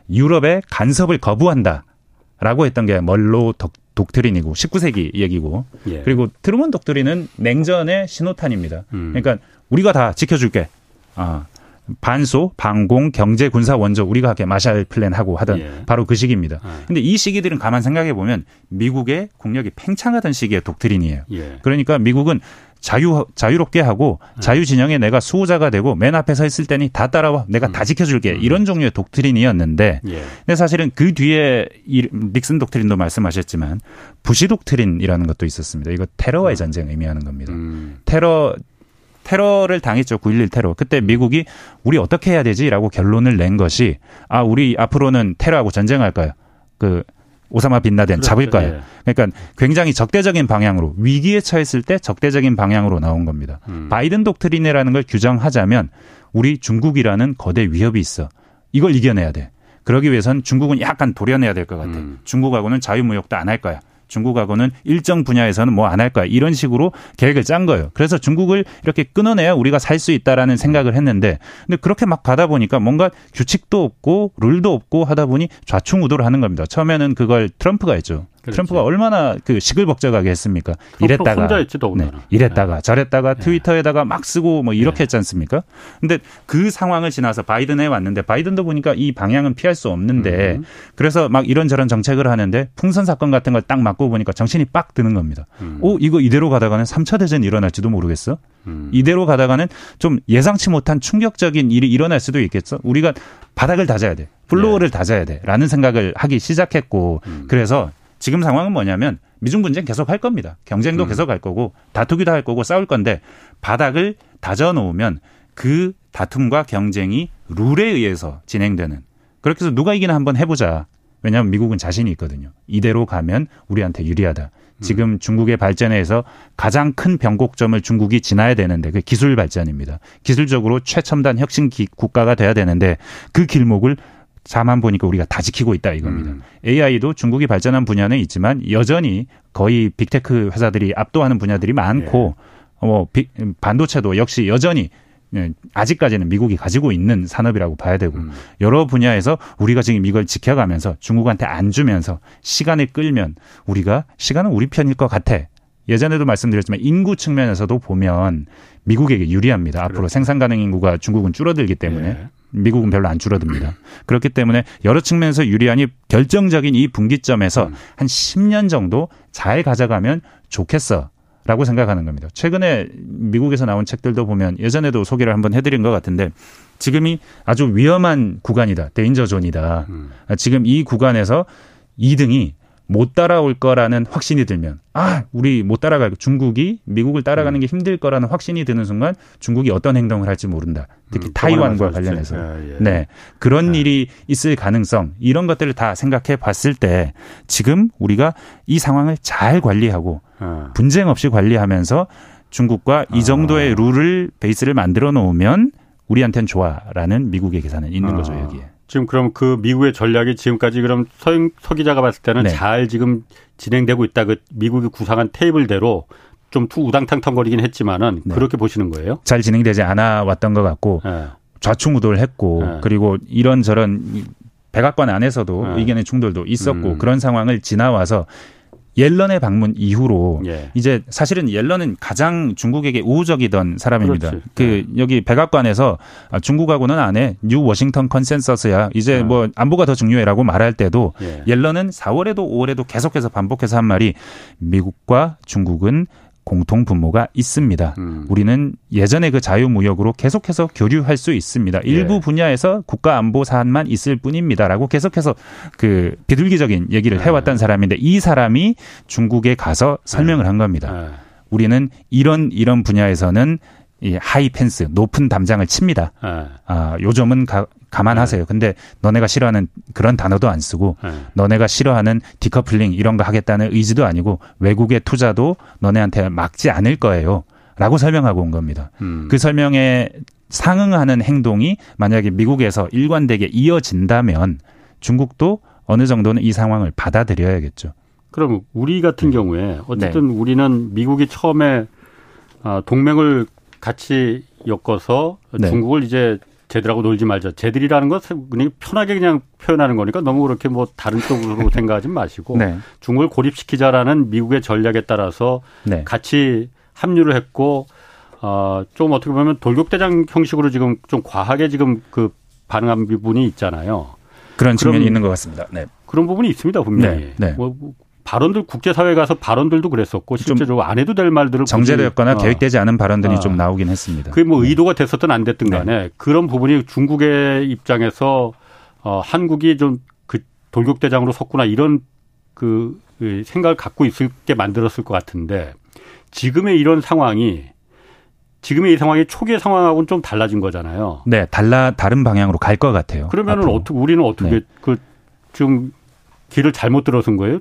유럽의 간섭을 거부한다라고 했던 게 먼로 독, 독트린이고 19세기 얘기고 예. 그리고 트루먼 독트린은 냉전의 신호탄입니다. 음. 그러니까 우리가 다 지켜줄게. 아, 반소, 방공, 경제, 군사 원조 우리가 하게 마샬 플랜하고 하던 예. 바로 그 시기입니다. 아. 근데 이 시기들은 가만 생각해 보면 미국의 국력이 팽창하던 시기의 독트린이에요. 예. 그러니까 미국은 자유 자유롭게 하고 네. 자유 진영에 내가 수호자가 되고 맨 앞에 서 있을 때니 다 따라와 내가 음. 다 지켜줄게 음. 이런 종류의 독트린이었는데 예. 근데 사실은 그 뒤에 이 닉슨 독트린도 말씀하셨지만 부시 독트린이라는 것도 있었습니다. 이거 테러와의 음. 전쟁 의미하는 겁니다. 음. 테러 테러를 당했죠. 9.11 테러. 그때 미국이 우리 어떻게 해야 되지라고 결론을 낸 것이 아 우리 앞으로는 테러하고 전쟁할까요? 그 오사마 빈라덴 그렇죠. 잡을까요? 예. 그러니까 굉장히 적대적인 방향으로 위기에 처했을 때 적대적인 방향으로 나온 겁니다. 음. 바이든 독트린이라는 걸 규정하자면 우리 중국이라는 거대 위협이 있어. 이걸 이겨내야 돼. 그러기 위해선 중국은 약간 도려내야 될 것 같아. 음. 중국하고는 자유무역도 안 할 거야. 중국하고는 일정 분야에서는 뭐 안 할 거야. 이런 식으로 계획을 짠 거예요. 그래서 중국을 이렇게 끊어내야 우리가 살 수 있다라는 생각을 했는데 근데 그렇게 막 가다 보니까 뭔가 규칙도 없고 룰도 없고 하다 보니 좌충우돌을 하는 겁니다. 처음에는 그걸 트럼프가 했죠. 그렇지. 트럼프가 얼마나 그 시글벅적하게 했습니까? 이랬다가 혼자 했지 네, 이랬다가 네. 저랬다가 네. 트위터에다가 막 쓰고 뭐 이렇게 네. 했지 않습니까? 근데 그 상황을 지나서 바이든에 왔는데 바이든도 보니까 이 방향은 피할 수 없는데 음. 그래서 막 이런저런 정책을 하는데 풍선 사건 같은 걸 딱 맞고 보니까 정신이 빡 드는 겁니다. 음. 오 이거 이대로 가다가는 3차 대전이 일어날지도 모르겠어. 음. 이대로 가다가는 좀 예상치 못한 충격적인 일이 일어날 수도 있겠어. 우리가 바닥을 다져야 돼. 플로어를 네. 다져야 돼. 라는 생각을 하기 시작했고 음. 그래서 지금 상황은 뭐냐면 미중 분쟁 계속 할 겁니다. 경쟁도 음. 계속 할 거고 다투기도 할 거고 싸울 건데 바닥을 다져 놓으면 그 다툼과 경쟁이 룰에 의해서 진행되는 그렇게 해서 누가 이기나 한번 해보자. 왜냐하면 미국은 자신이 있거든요. 이대로 가면 우리한테 유리하다. 지금 음. 중국의 발전에서 가장 큰 변곡점을 중국이 지나야 되는데 그 기술 발전입니다. 기술적으로 최첨단 혁신 국가가 돼야 되는데 그 길목을 자만 보니까 우리가 다 지키고 있다 이겁니다. 음. AI도 중국이 발전한 분야는 있지만 여전히 거의 빅테크 회사들이 압도하는 분야들이 많고 예. 뭐 반도체도 역시 여전히 예, 아직까지는 미국이 가지고 있는 산업이라고 봐야 되고 음. 여러 분야에서 우리가 지금 이걸 지켜가면서 중국한테 안 주면서 시간을 끌면 우리가 시간은 우리 편일 것 같아. 예전에도 말씀드렸지만 인구 측면에서도 보면 미국에게 유리합니다. 앞으로 그렇죠. 생산 가능 인구가 중국은 줄어들기 때문에 예. 미국은 별로 안 줄어듭니다. 그렇기 때문에 여러 측면에서 유리하니 결정적인 이 분기점에서 음. 한 10년 정도 잘 가져가면 좋겠어. 라고 생각하는 겁니다. 최근에 미국에서 나온 책들도 보면 예전에도 소개를 한번 해드린 것 같은데 지금이 아주 위험한 구간이다. 데인저 존이다. 음. 지금 이 구간에서 2등이 못 따라올 거라는 확신이 들면 아 우리 못 따라갈 중국이 미국을 따라가는 게 힘들 거라는 확신이 드는 순간 중국이 어떤 행동을 할지 모른다. 특히 음, 타이완과 관련해서 예, 예. 네 그런 예. 일이 있을 가능성 이런 것들을 다 생각해 봤을 때 지금 우리가 이 상황을 잘 관리하고 아. 분쟁 없이 관리하면서 중국과 이 정도의 아. 룰을 베이스를 만들어 놓으면 우리한테는 좋아라는 미국의 계산은 있는 아. 거죠 여기에. 지금 그럼 그 미국의 전략이 지금까지 그럼 서, 서 기자가 봤을 때는 네. 잘 지금 진행되고 있다. 그 미국이 구상한 테이블대로 좀 우당탕탕거리긴 했지만은 네. 그렇게 보시는 거예요? 잘 진행되지 않아 왔던 것 같고 네. 좌충우돌 했고 네. 그리고 이런저런 백악관 안에서도 네. 의견의 충돌도 있었고 음. 그런 상황을 지나와서 옐런의 방문 이후로 예. 이제 사실은 옐런은 가장 중국에게 우호적이던 사람입니다. 그렇지. 그 예. 여기 백악관에서 아, 중국하고는 안 해. 뉴 워싱턴 컨센서스야. 이제 예. 뭐 안보가 더 중요해라고 말할 때도 예. 옐런은 4월에도 5월에도 계속해서 반복해서 한 말이 미국과 중국은 공통 분모가 있습니다. 음. 우리는 예전에 그 자유무역으로 계속해서 교류할 수 있습니다. 일부 예. 분야에서 국가 안보 사안만 있을 뿐입니다라고 계속해서 그 비둘기적인 얘기를 예. 해왔던 사람인데 이 사람이 중국에 가서 설명을 예. 한 겁니다. 예. 우리는 이런 이런 분야에서는 이 high fence 높은 담장을 칩니다. 예. 아, 요점은 가, 감안하세요. 네. 근데 너네가 싫어하는 그런 단어도 안 쓰고 네. 너네가 싫어하는 디커플링 이런 거 하겠다는 의지도 아니고 외국의 투자도 너네한테 막지 않을 거예요. 라고 설명하고 온 겁니다. 음. 그 설명에 상응하는 행동이 만약에 미국에서 일관되게 이어진다면 중국도 어느 정도는 이 상황을 받아들여야겠죠. 그럼 우리 같은 네. 경우에 어쨌든 네. 우리는 미국이 처음에 아, 동맹을 같이 엮어서 네. 중국을 이제 쟤들하고 놀지 말자. 쟤들이라는 것 그냥 편하게 그냥 표현하는 거니까 너무 그렇게 뭐 다른 쪽으로 [LAUGHS] 생각하지 마시고 네. 중국을 고립시키자라는 미국의 전략에 따라서 네. 같이 합류를 했고 어, 좀 어떻게 보면 돌격대장 형식으로 지금 좀 과하게 지금 그 반응한 부분이 있잖아요. 그런 측면이 있는 것 같습니다. 네. 그런 부분이 있습니다 분명히. 네. 네. 뭐 발언들 국제사회 가서 발언들도 그랬었고 실제로 안 해도 될 말들을 정제되었거나 어. 계획되지 않은 발언들이 어. 좀 나오긴 했습니다. 그게 뭐 네. 의도가 됐었든 안 됐든 네. 간에 네. 그런 부분이 중국의 입장에서 어, 한국이 좀 그 돌격대장으로 섰구나 이런 그 생각을 갖고 있을 게 만들었을 것 같은데 지금의 이런 상황이 지금의 이 상황이 초기의 상황하고는 좀 달라진 거잖아요. 네, 달라 다른 방향으로 갈 것 같아요. 그러면은 어떻게 우리는 어떻게 네. 그 지금 길을 잘못 들어선 거예요?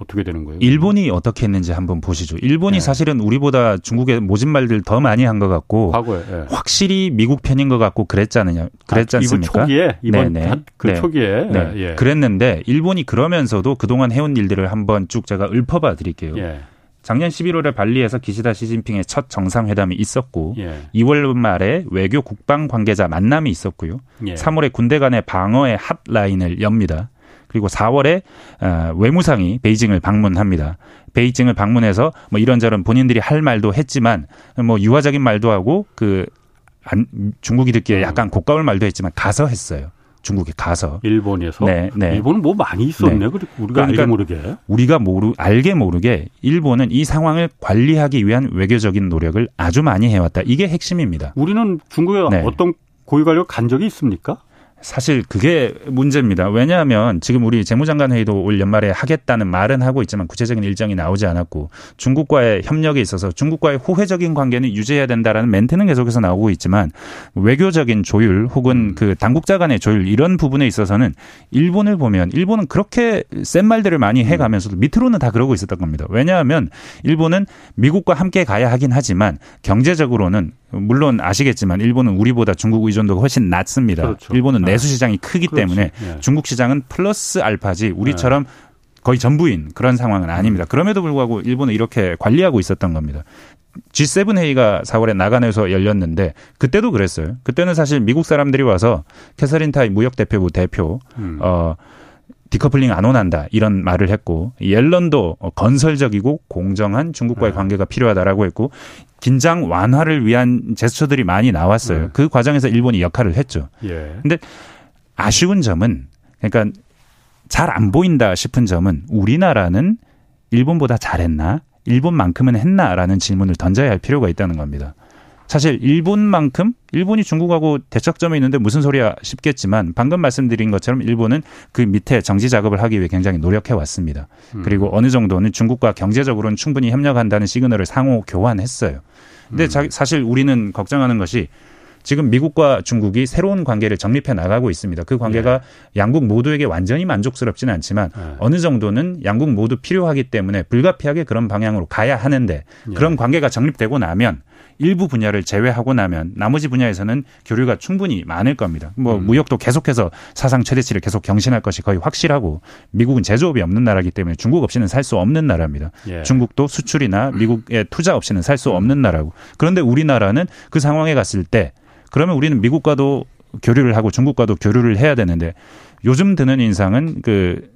어떻게 되는 거예요? 일본이 어떻게 했는지 한번 보시죠. 일본이 네. 사실은 우리보다 중국의 모진 말들 더 많이 한 것 같고 과거에 네. 확실히 미국 편인 것 같고 그랬잖아요. 그랬지 아, 않습니까? 이번 초기에 이번 네네. 그 네. 초기에 네. 예. 그랬는데 일본이 그러면서도 그동안 해온 일들을 한번 쭉 제가 읊어봐 드릴게요. 예. 작년 11월에 발리에서 기시다 시진핑의 첫 정상회담이 있었고 예. 2월 말에 외교 국방 관계자 만남이 있었고요. 예. 3월에 군대 간의 방어의 핫라인을 엽니다. 그리고 4월에 어, 외무상이 베이징을 방문합니다. 베이징을 방문해서 뭐 이런저런 본인들이 할 말도 했지만 뭐 유화적인 말도 하고 그 중국이 듣기에 약간 고가울 말도 했지만 가서 했어요. 중국에 가서 일본에서 네, 네. 일본은 뭐 많이 있었네. 네. 우리가 그러니까 알게 모르게 우리가 모르 알게 모르게 일본은 이 상황을 관리하기 위한 외교적인 노력을 아주 많이 해왔다. 이게 핵심입니다. 우리는 중국에 네. 어떤 고위 관료 간 적이 있습니까? 사실 그게 문제입니다. 왜냐하면 지금 우리 재무장관 회의도 올 연말에 하겠다는 말은 하고 있지만 구체적인 일정이 나오지 않았고 중국과의 협력에 있어서 중국과의 호혜적인 관계는 유지해야 된다라는 멘트는 계속해서 나오고 있지만 외교적인 조율 혹은 음. 그 당국자 간의 조율 이런 부분에 있어서는 일본을 보면 일본은 그렇게 센 말들을 많이 해 가면서도 밑으로는 다 그러고 있었던 겁니다. 왜냐하면 일본은 미국과 함께 가야 하긴 하지만 경제적으로는 물론 아시겠지만 일본은 우리보다 중국 의존도가 훨씬 낮습니다. 그렇죠. 일본은 네. 내수 시장이 크기 그렇지. 때문에 네. 중국 시장은 플러스 알파지 우리처럼 네. 거의 전부인 그런 상황은 아닙니다. 그럼에도 불구하고 일본은 이렇게 관리하고 있었던 겁니다. G7 회의가 4월에 나가네에서 열렸는데 그때도 그랬어요. 그때는 사실 미국 사람들이 와서 캐서린 타이 무역 대표부 대표 음. 어 디커플링 안 원한다 이런 말을 했고 옐런도 건설적이고 공정한 중국과의 네. 관계가 필요하다라고 했고 긴장 완화를 위한 제스처들이 많이 나왔어요. 네. 그 과정에서 일본이 역할을 했죠. 예. 근데 아쉬운 점은 그러니까 잘 안 보인다 싶은 점은 우리나라는 일본보다 잘했나? 일본만큼은 했나라는 질문을 던져야 할 필요가 있다는 겁니다. 사실 일본만큼 일본이 중국하고 대척점에 있는데 무슨 소리야 싶겠지만 방금 말씀드린 것처럼 일본은 그 밑에 정지 작업을 하기 위해 굉장히 노력해 왔습니다. 음. 그리고 어느 정도는 중국과 경제적으로는 충분히 협력한다는 시그널을 상호 교환했어요. 근데 음. 사실 우리는 걱정하는 것이 지금 미국과 중국이 새로운 관계를 정립해 나가고 있습니다. 그 관계가 네. 양국 모두에게 완전히 만족스럽지는 않지만 네. 어느 정도는 양국 모두 필요하기 때문에 불가피하게 그런 방향으로 가야 하는데 네. 그런 관계가 정립되고 나면 일부 분야를 제외하고 나면 나머지 분야에서는 교류가 충분히 많을 겁니다. 뭐 음. 무역도 계속해서 사상 최대치를 계속 경신할 것이 거의 확실하고 미국은 제조업이 없는 나라이기 때문에 중국 없이는 살 수 없는 나라입니다. 예. 중국도 수출이나 미국의 투자 없이는 살 수 없는 나라고. 그런데 우리나라는 그 상황에 갔을 때 그러면 우리는 미국과도 교류를 하고 중국과도 교류를 해야 되는데 요즘 드는 인상은 그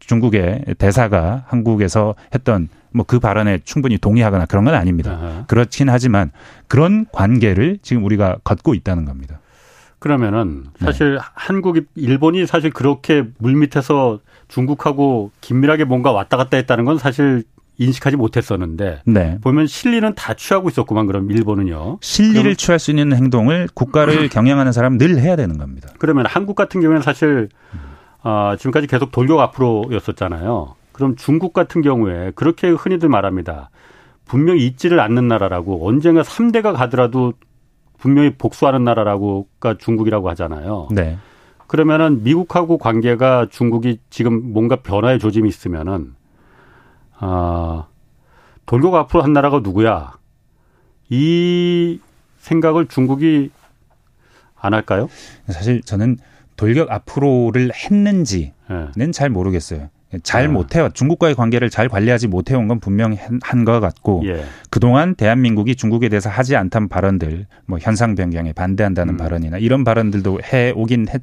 중국의 대사가 한국에서 했던 뭐 그 발언에 충분히 동의하거나 그런 건 아닙니다. 아하. 그렇긴 하지만 그런 관계를 지금 우리가 걷고 있다는 겁니다. 그러면은 사실 네. 한국이 일본이 사실 그렇게 물밑에서 중국하고 긴밀하게 뭔가 왔다 갔다 했다는 건 사실 인식하지 못했었는데 네. 보면 실리는 다 취하고 있었구만 그럼 일본은요. 실리를 취할 수 있는 행동을 국가를 [LAUGHS] 경영하는 사람은 늘 해야 되는 겁니다. 그러면 한국 같은 경우에는 사실 어, 지금까지 계속 돌격 앞으로였었잖아요. 그럼 중국 같은 경우에 그렇게 흔히들 말합니다. 분명히 잊지를 않는 나라라고 언젠가 3대가 가더라도 분명히 복수하는 나라라고가 중국이라고 하잖아요. 네. 그러면은 미국하고 관계가 중국이 지금 뭔가 변화의 조짐이 있으면은 아, 돌격 앞으로 한 나라가 누구야? 이 생각을 중국이 안 할까요? 사실 저는 돌격 앞으로를 했는지는 네. 잘 모르겠어요. 잘 아. 못해요. 중국과의 관계를 잘 관리하지 못해온 건 분명히 한것 같고 예. 그동안 대한민국이 중국에 대해서 하지 않던 발언들, 뭐 현상 변경에 반대한다는 음. 발언이나 이런 발언들도 해 오긴 했,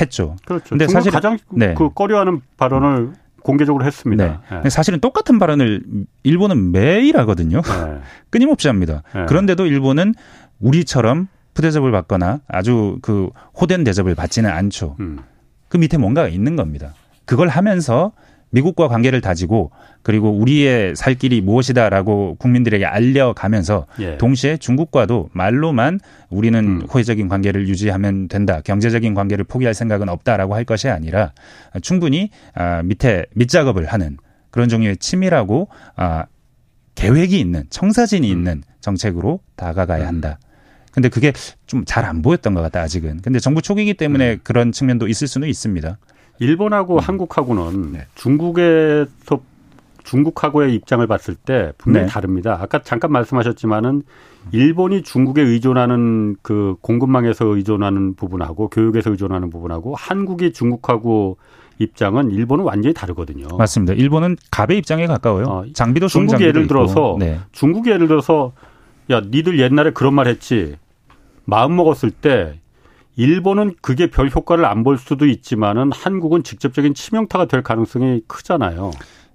했죠. 그렇죠. 근데 사실 가장 네. 그 꺼려하는 발언을 공개적으로 했습니다. 네. 네. 사실은 똑같은 발언을 일본은 매일 하거든요. 네. [LAUGHS] 끊임없이 합니다. 네. 그런데도 일본은 우리처럼 푸대접을 받거나 아주 그 호된 대접을 받지는 않죠. 음. 그 밑에 뭔가가 있는 겁니다. 그걸 하면서 미국과 관계를 다지고 그리고 우리의 살 길이 무엇이다라고 국민들에게 알려가면서 예. 동시에 중국과도 말로만 우리는 음. 호혜적인 관계를 유지하면 된다. 경제적인 관계를 포기할 생각은 없다라고 할 것이 아니라 충분히 아, 밑에 밑작업을 하는 그런 종류의 치밀하고 아, 계획이 있는 청사진이 음. 있는 정책으로 다가가야 음. 한다. 근데 그게 좀 잘 안 보였던 것 같다 아직은. 근데 정부 초기이기 때문에 음. 그런 측면도 있을 수는 있습니다. 일본하고 음. 한국하고는 네. 중국에서 중국하고의 입장을 봤을 때 분명히 네. 다릅니다. 아까 잠깐 말씀하셨지만은 일본이 중국에 의존하는 그 공급망에서 의존하는 부분하고 교육에서 의존하는 부분하고 한국이 중국하고 입장은 일본은 완전히 다르거든요. 맞습니다. 일본은 갑의 입장에 가까워요. 어, 장비도 중국 예를 들어서 네. 중국 예를 들어서 야 니들 옛날에 그런 말 했지 마음 먹었을 때 일본은 그게 별 효과를 안 볼 수도 있지만은 한국은 직접적인 치명타가 될 가능성이 크잖아요.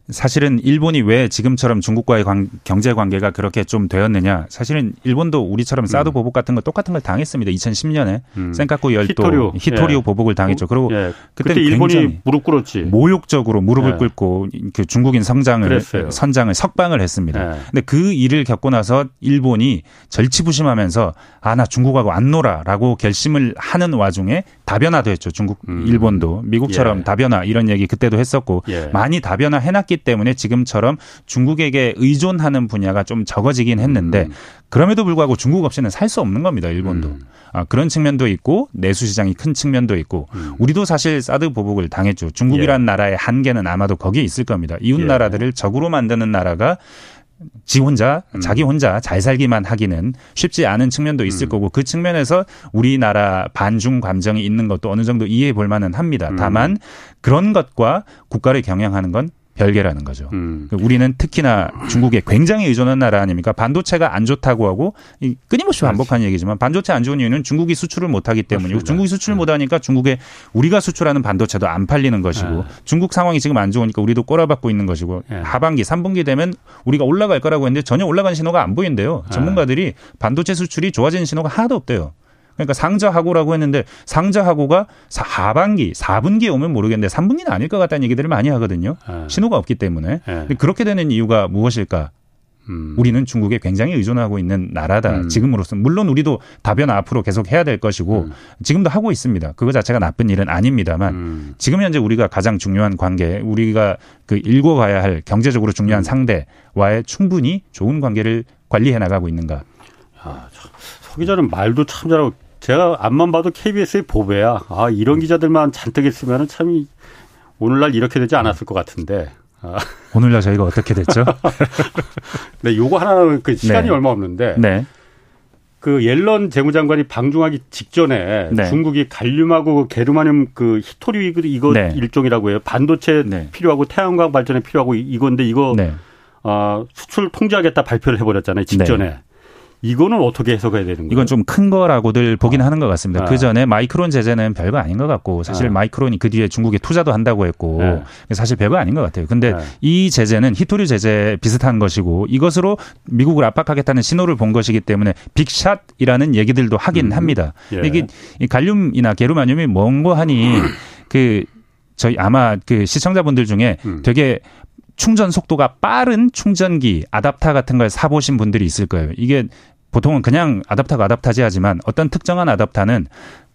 사실은 일본이 왜 지금처럼 중국과의 관, 경제 관계가 그렇게 좀 되었느냐. 사실은 일본도 우리처럼 사드 음. 보복 같은 거 똑같은 걸 당했습니다. 2010년에 음. 센카쿠 열도 히토류, 히토리오 예. 보복을 당했죠. 그리고 예. 그때 일본이 무릎 꿇었지. 모욕적으로 무릎을 예. 꿇고 그 중국인 성장을 그랬어요. 선장을 석방을 했습니다. 예. 근데 그 일을 겪고 나서 일본이 절치부심하면서 아 나 중국하고 안 놀아라고 결심을 하는 와중에 다변화도 했죠. 중국 음. 일본도 미국처럼 예. 다변화 이런 얘기 그때도 했었고 예. 많이 다변화 해놨기 때문에 지금처럼 중국에게 의존하는 분야가 좀 적어지긴 했는데 음. 그럼에도 불구하고 중국 없이는 살 수 없는 겁니다. 일본도. 음. 아, 그런 측면도 있고 내수 시장이 큰 측면도 있고 음. 우리도 사실 사드 보복을 당했죠. 중국이란 예. 나라의 한계는 아마도 거기에 있을 겁니다. 이웃 예. 나라들을 적으로 만드는 나라가 지 혼자 음. 자기 혼자 잘 살기만 하기는 쉽지 않은 측면도 있을 음. 거고 그 측면에서 우리나라 반중 감정이 있는 것도 어느 정도 이해해 볼 만은 합니다. 음. 다만 그런 것과 국가를 경영하는 건 별개라는 거죠. 음. 우리는 특히나 중국에 굉장히 의존한 나라 아닙니까? 반도체가 안 좋다고 하고 끊임없이 반복하는 얘기지만 반도체 안 좋은 이유는 중국이 수출을 못하기 때문이고 중국이 수출을 음. 못하니까 중국에 우리가 수출하는 반도체도 안 팔리는 것이고 네. 중국 상황이 지금 안 좋으니까 우리도 꼬라박고 있는 것이고 네. 하반기 3분기 되면 우리가 올라갈 거라고 했는데 전혀 올라간 신호가 안 보인대요. 전문가들이 반도체 수출이 좋아지는 신호가 하나도 없대요. 그러니까 상저하고라고 했는데 상저하고가 하반기, 4분기에 오면 모르겠는데 3분기는 아닐 것 같다는 얘기들을 많이 하거든요. 네. 신호가 없기 때문에. 네. 그렇게 되는 이유가 무엇일까? 음. 우리는 중국에 굉장히 의존하고 있는 나라다. 음. 지금으로서 물론 우리도 다변화 앞으로 계속 해야 될 것이고 음. 지금도 하고 있습니다. 그거 자체가 나쁜 일은 아닙니다만 음. 지금 현재 우리가 가장 중요한 관계, 우리가 그 일궈 가야 할 경제적으로 중요한 음. 상대와의 충분히 좋은 관계를 관리해 나가고 있는가. 아, 서 기자는 말도 참 잘하고 제가 앞만 봐도 KBS의 보배야. 아, 이런 기자들만 잔뜩 있으면 참 오늘날 이렇게 되지 않았을 것 같은데. 아. 오늘날 저희가 어떻게 됐죠? [LAUGHS] 네, 요거 하나 그 시간이 네. 얼마 없는데. 네. 그 옐런 재무장관이 방중하기 직전에 네. 중국이 갈륨하고 게르마늄 그 히토리 이거 네. 일종이라고 해요. 반도체 네. 필요하고 태양광 발전에 필요하고 이건데 이거 네. 어, 수출 통제하겠다 발표를 해버렸잖아요. 직전에. 네. 이거는 어떻게 해석해야 되는 거예요? 이건 좀 큰 거라고들 보긴 어. 하는 것 같습니다. 네. 그 전에 마이크론 제재는 별거 아닌 것 같고 사실 네. 마이크론이 그 뒤에 중국에 투자도 한다고 했고 네. 사실 별거 아닌 것 같아요. 근데 네. 이 제재는 히토류 제재 비슷한 것이고 이것으로 미국을 압박하겠다는 신호를 본 것이기 때문에 빅샷이라는 얘기들도 하긴 음. 합니다. 예. 이게 갈륨이나 게르마늄이 뭔고 하니 그 저희 아마 그 시청자분들 중에 음. 되게 충전 속도가 빠른 충전기 아답타 같은 걸 사보신 분들이 있을 거예요. 이게 보통은 그냥 아답타가 아답타지 하지만 어떤 특정한 아답타는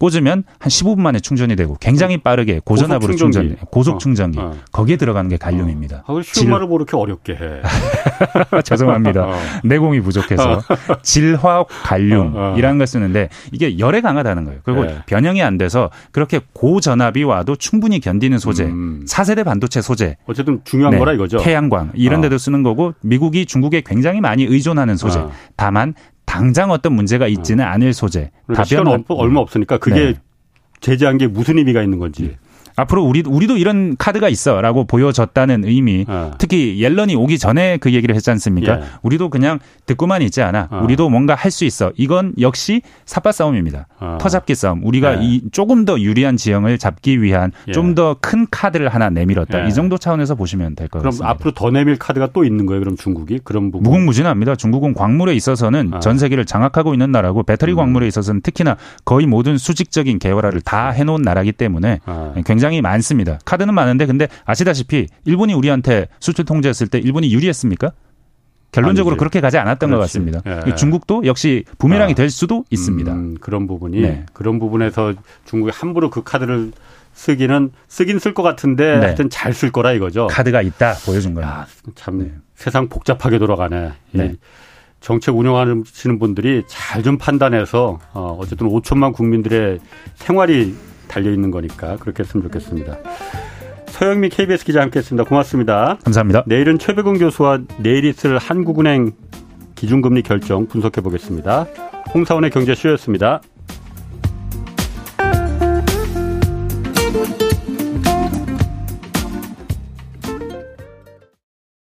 꽂으면 한 15분 만에 충전이 되고 굉장히 빠르게 고전압으로 충전, 고속 충전기 어, 어. 거기에 들어가는 게 갈륨입니다. 어. 아, 쉬운 말을 뭐 이렇게 어렵게 해. [LAUGHS] 죄송합니다. 어. 내공이 부족해서 어. 질화학 갈륨이라는 걸 쓰는데 이게 열에 강하다는 거예요. 그리고 네. 변형이 안 돼서 그렇게 고전압이 와도 충분히 견디는 소재, 음. 4세대 반도체 소재. 어쨌든 중요한 네. 거라 이거죠. 태양광 이런 데도 쓰는 거고 미국이 중국에 굉장히 많이 의존하는 소재. 다만 당장 어떤 문제가 있지는 않을 소재. 그러니까 시간 얼마 없으니까 그게 네. 제재한 게 무슨 의미가 있는 건지. 앞으로 우리 우리도 이런 카드가 있어라고 보여졌다는 의미. 어. 특히 옐런이 오기 전에 그 얘기를 했지 않습니까? 예. 우리도 그냥 듣고만 있지 않아. 어. 우리도 뭔가 할 수 있어. 이건 역시 사파 싸움입니다. 어. 터잡기 싸움. 우리가 예. 이 조금 더 유리한 지형을 잡기 위한 예. 좀더 큰 카드를 하나 내밀었다. 예. 이 정도 차원에서 보시면 될 것 같습니다. 그럼 앞으로 더 내밀 카드가 또 있는 거예요. 그럼 중국이 그런 부분. 무궁무진합니다. 중국은 광물에 있어서는 아. 전 세계를 장악하고 있는 나라고 배터리 음. 광물에 있어서는 특히나 거의 모든 수직적인 개발화를 다 해놓은 나라기 때문에 아. 굉장히 굉장히 많습니다. 카드는 많은데 근데 아시다시피 일본이 우리한테 수출 통제했을 때 일본이 유리했습니까? 결론적으로 아니지. 그렇게 가지 않았던 그렇지. 것 같습니다. 예. 중국도 역시 부메랑이 아. 될 수도 있습니다. 음, 그런 부분이 네. 그런 부분에서 중국이 함부로 그 카드를 쓰기는 쓰긴 쓸 것 같은데 네. 하여튼 잘 쓸 거라 이거죠. 카드가 있다 보여준 거예요. 참 네. 세상 복잡하게 돌아가네. 네. 정책 운영하시는 분들이 잘 좀 판단해서 어, 어쨌든 5천만 국민들의 생활이 달려 있는 거니까 그렇게 했으면 좋겠습니다. 서영미 KBS 기자 함께했습니다. 고맙습니다. 감사합니다. 내일은 최백운 교수와 내일 있을 한국은행 기준금리 결정 분석해 보겠습니다. 홍사원의 경제쇼였습니다.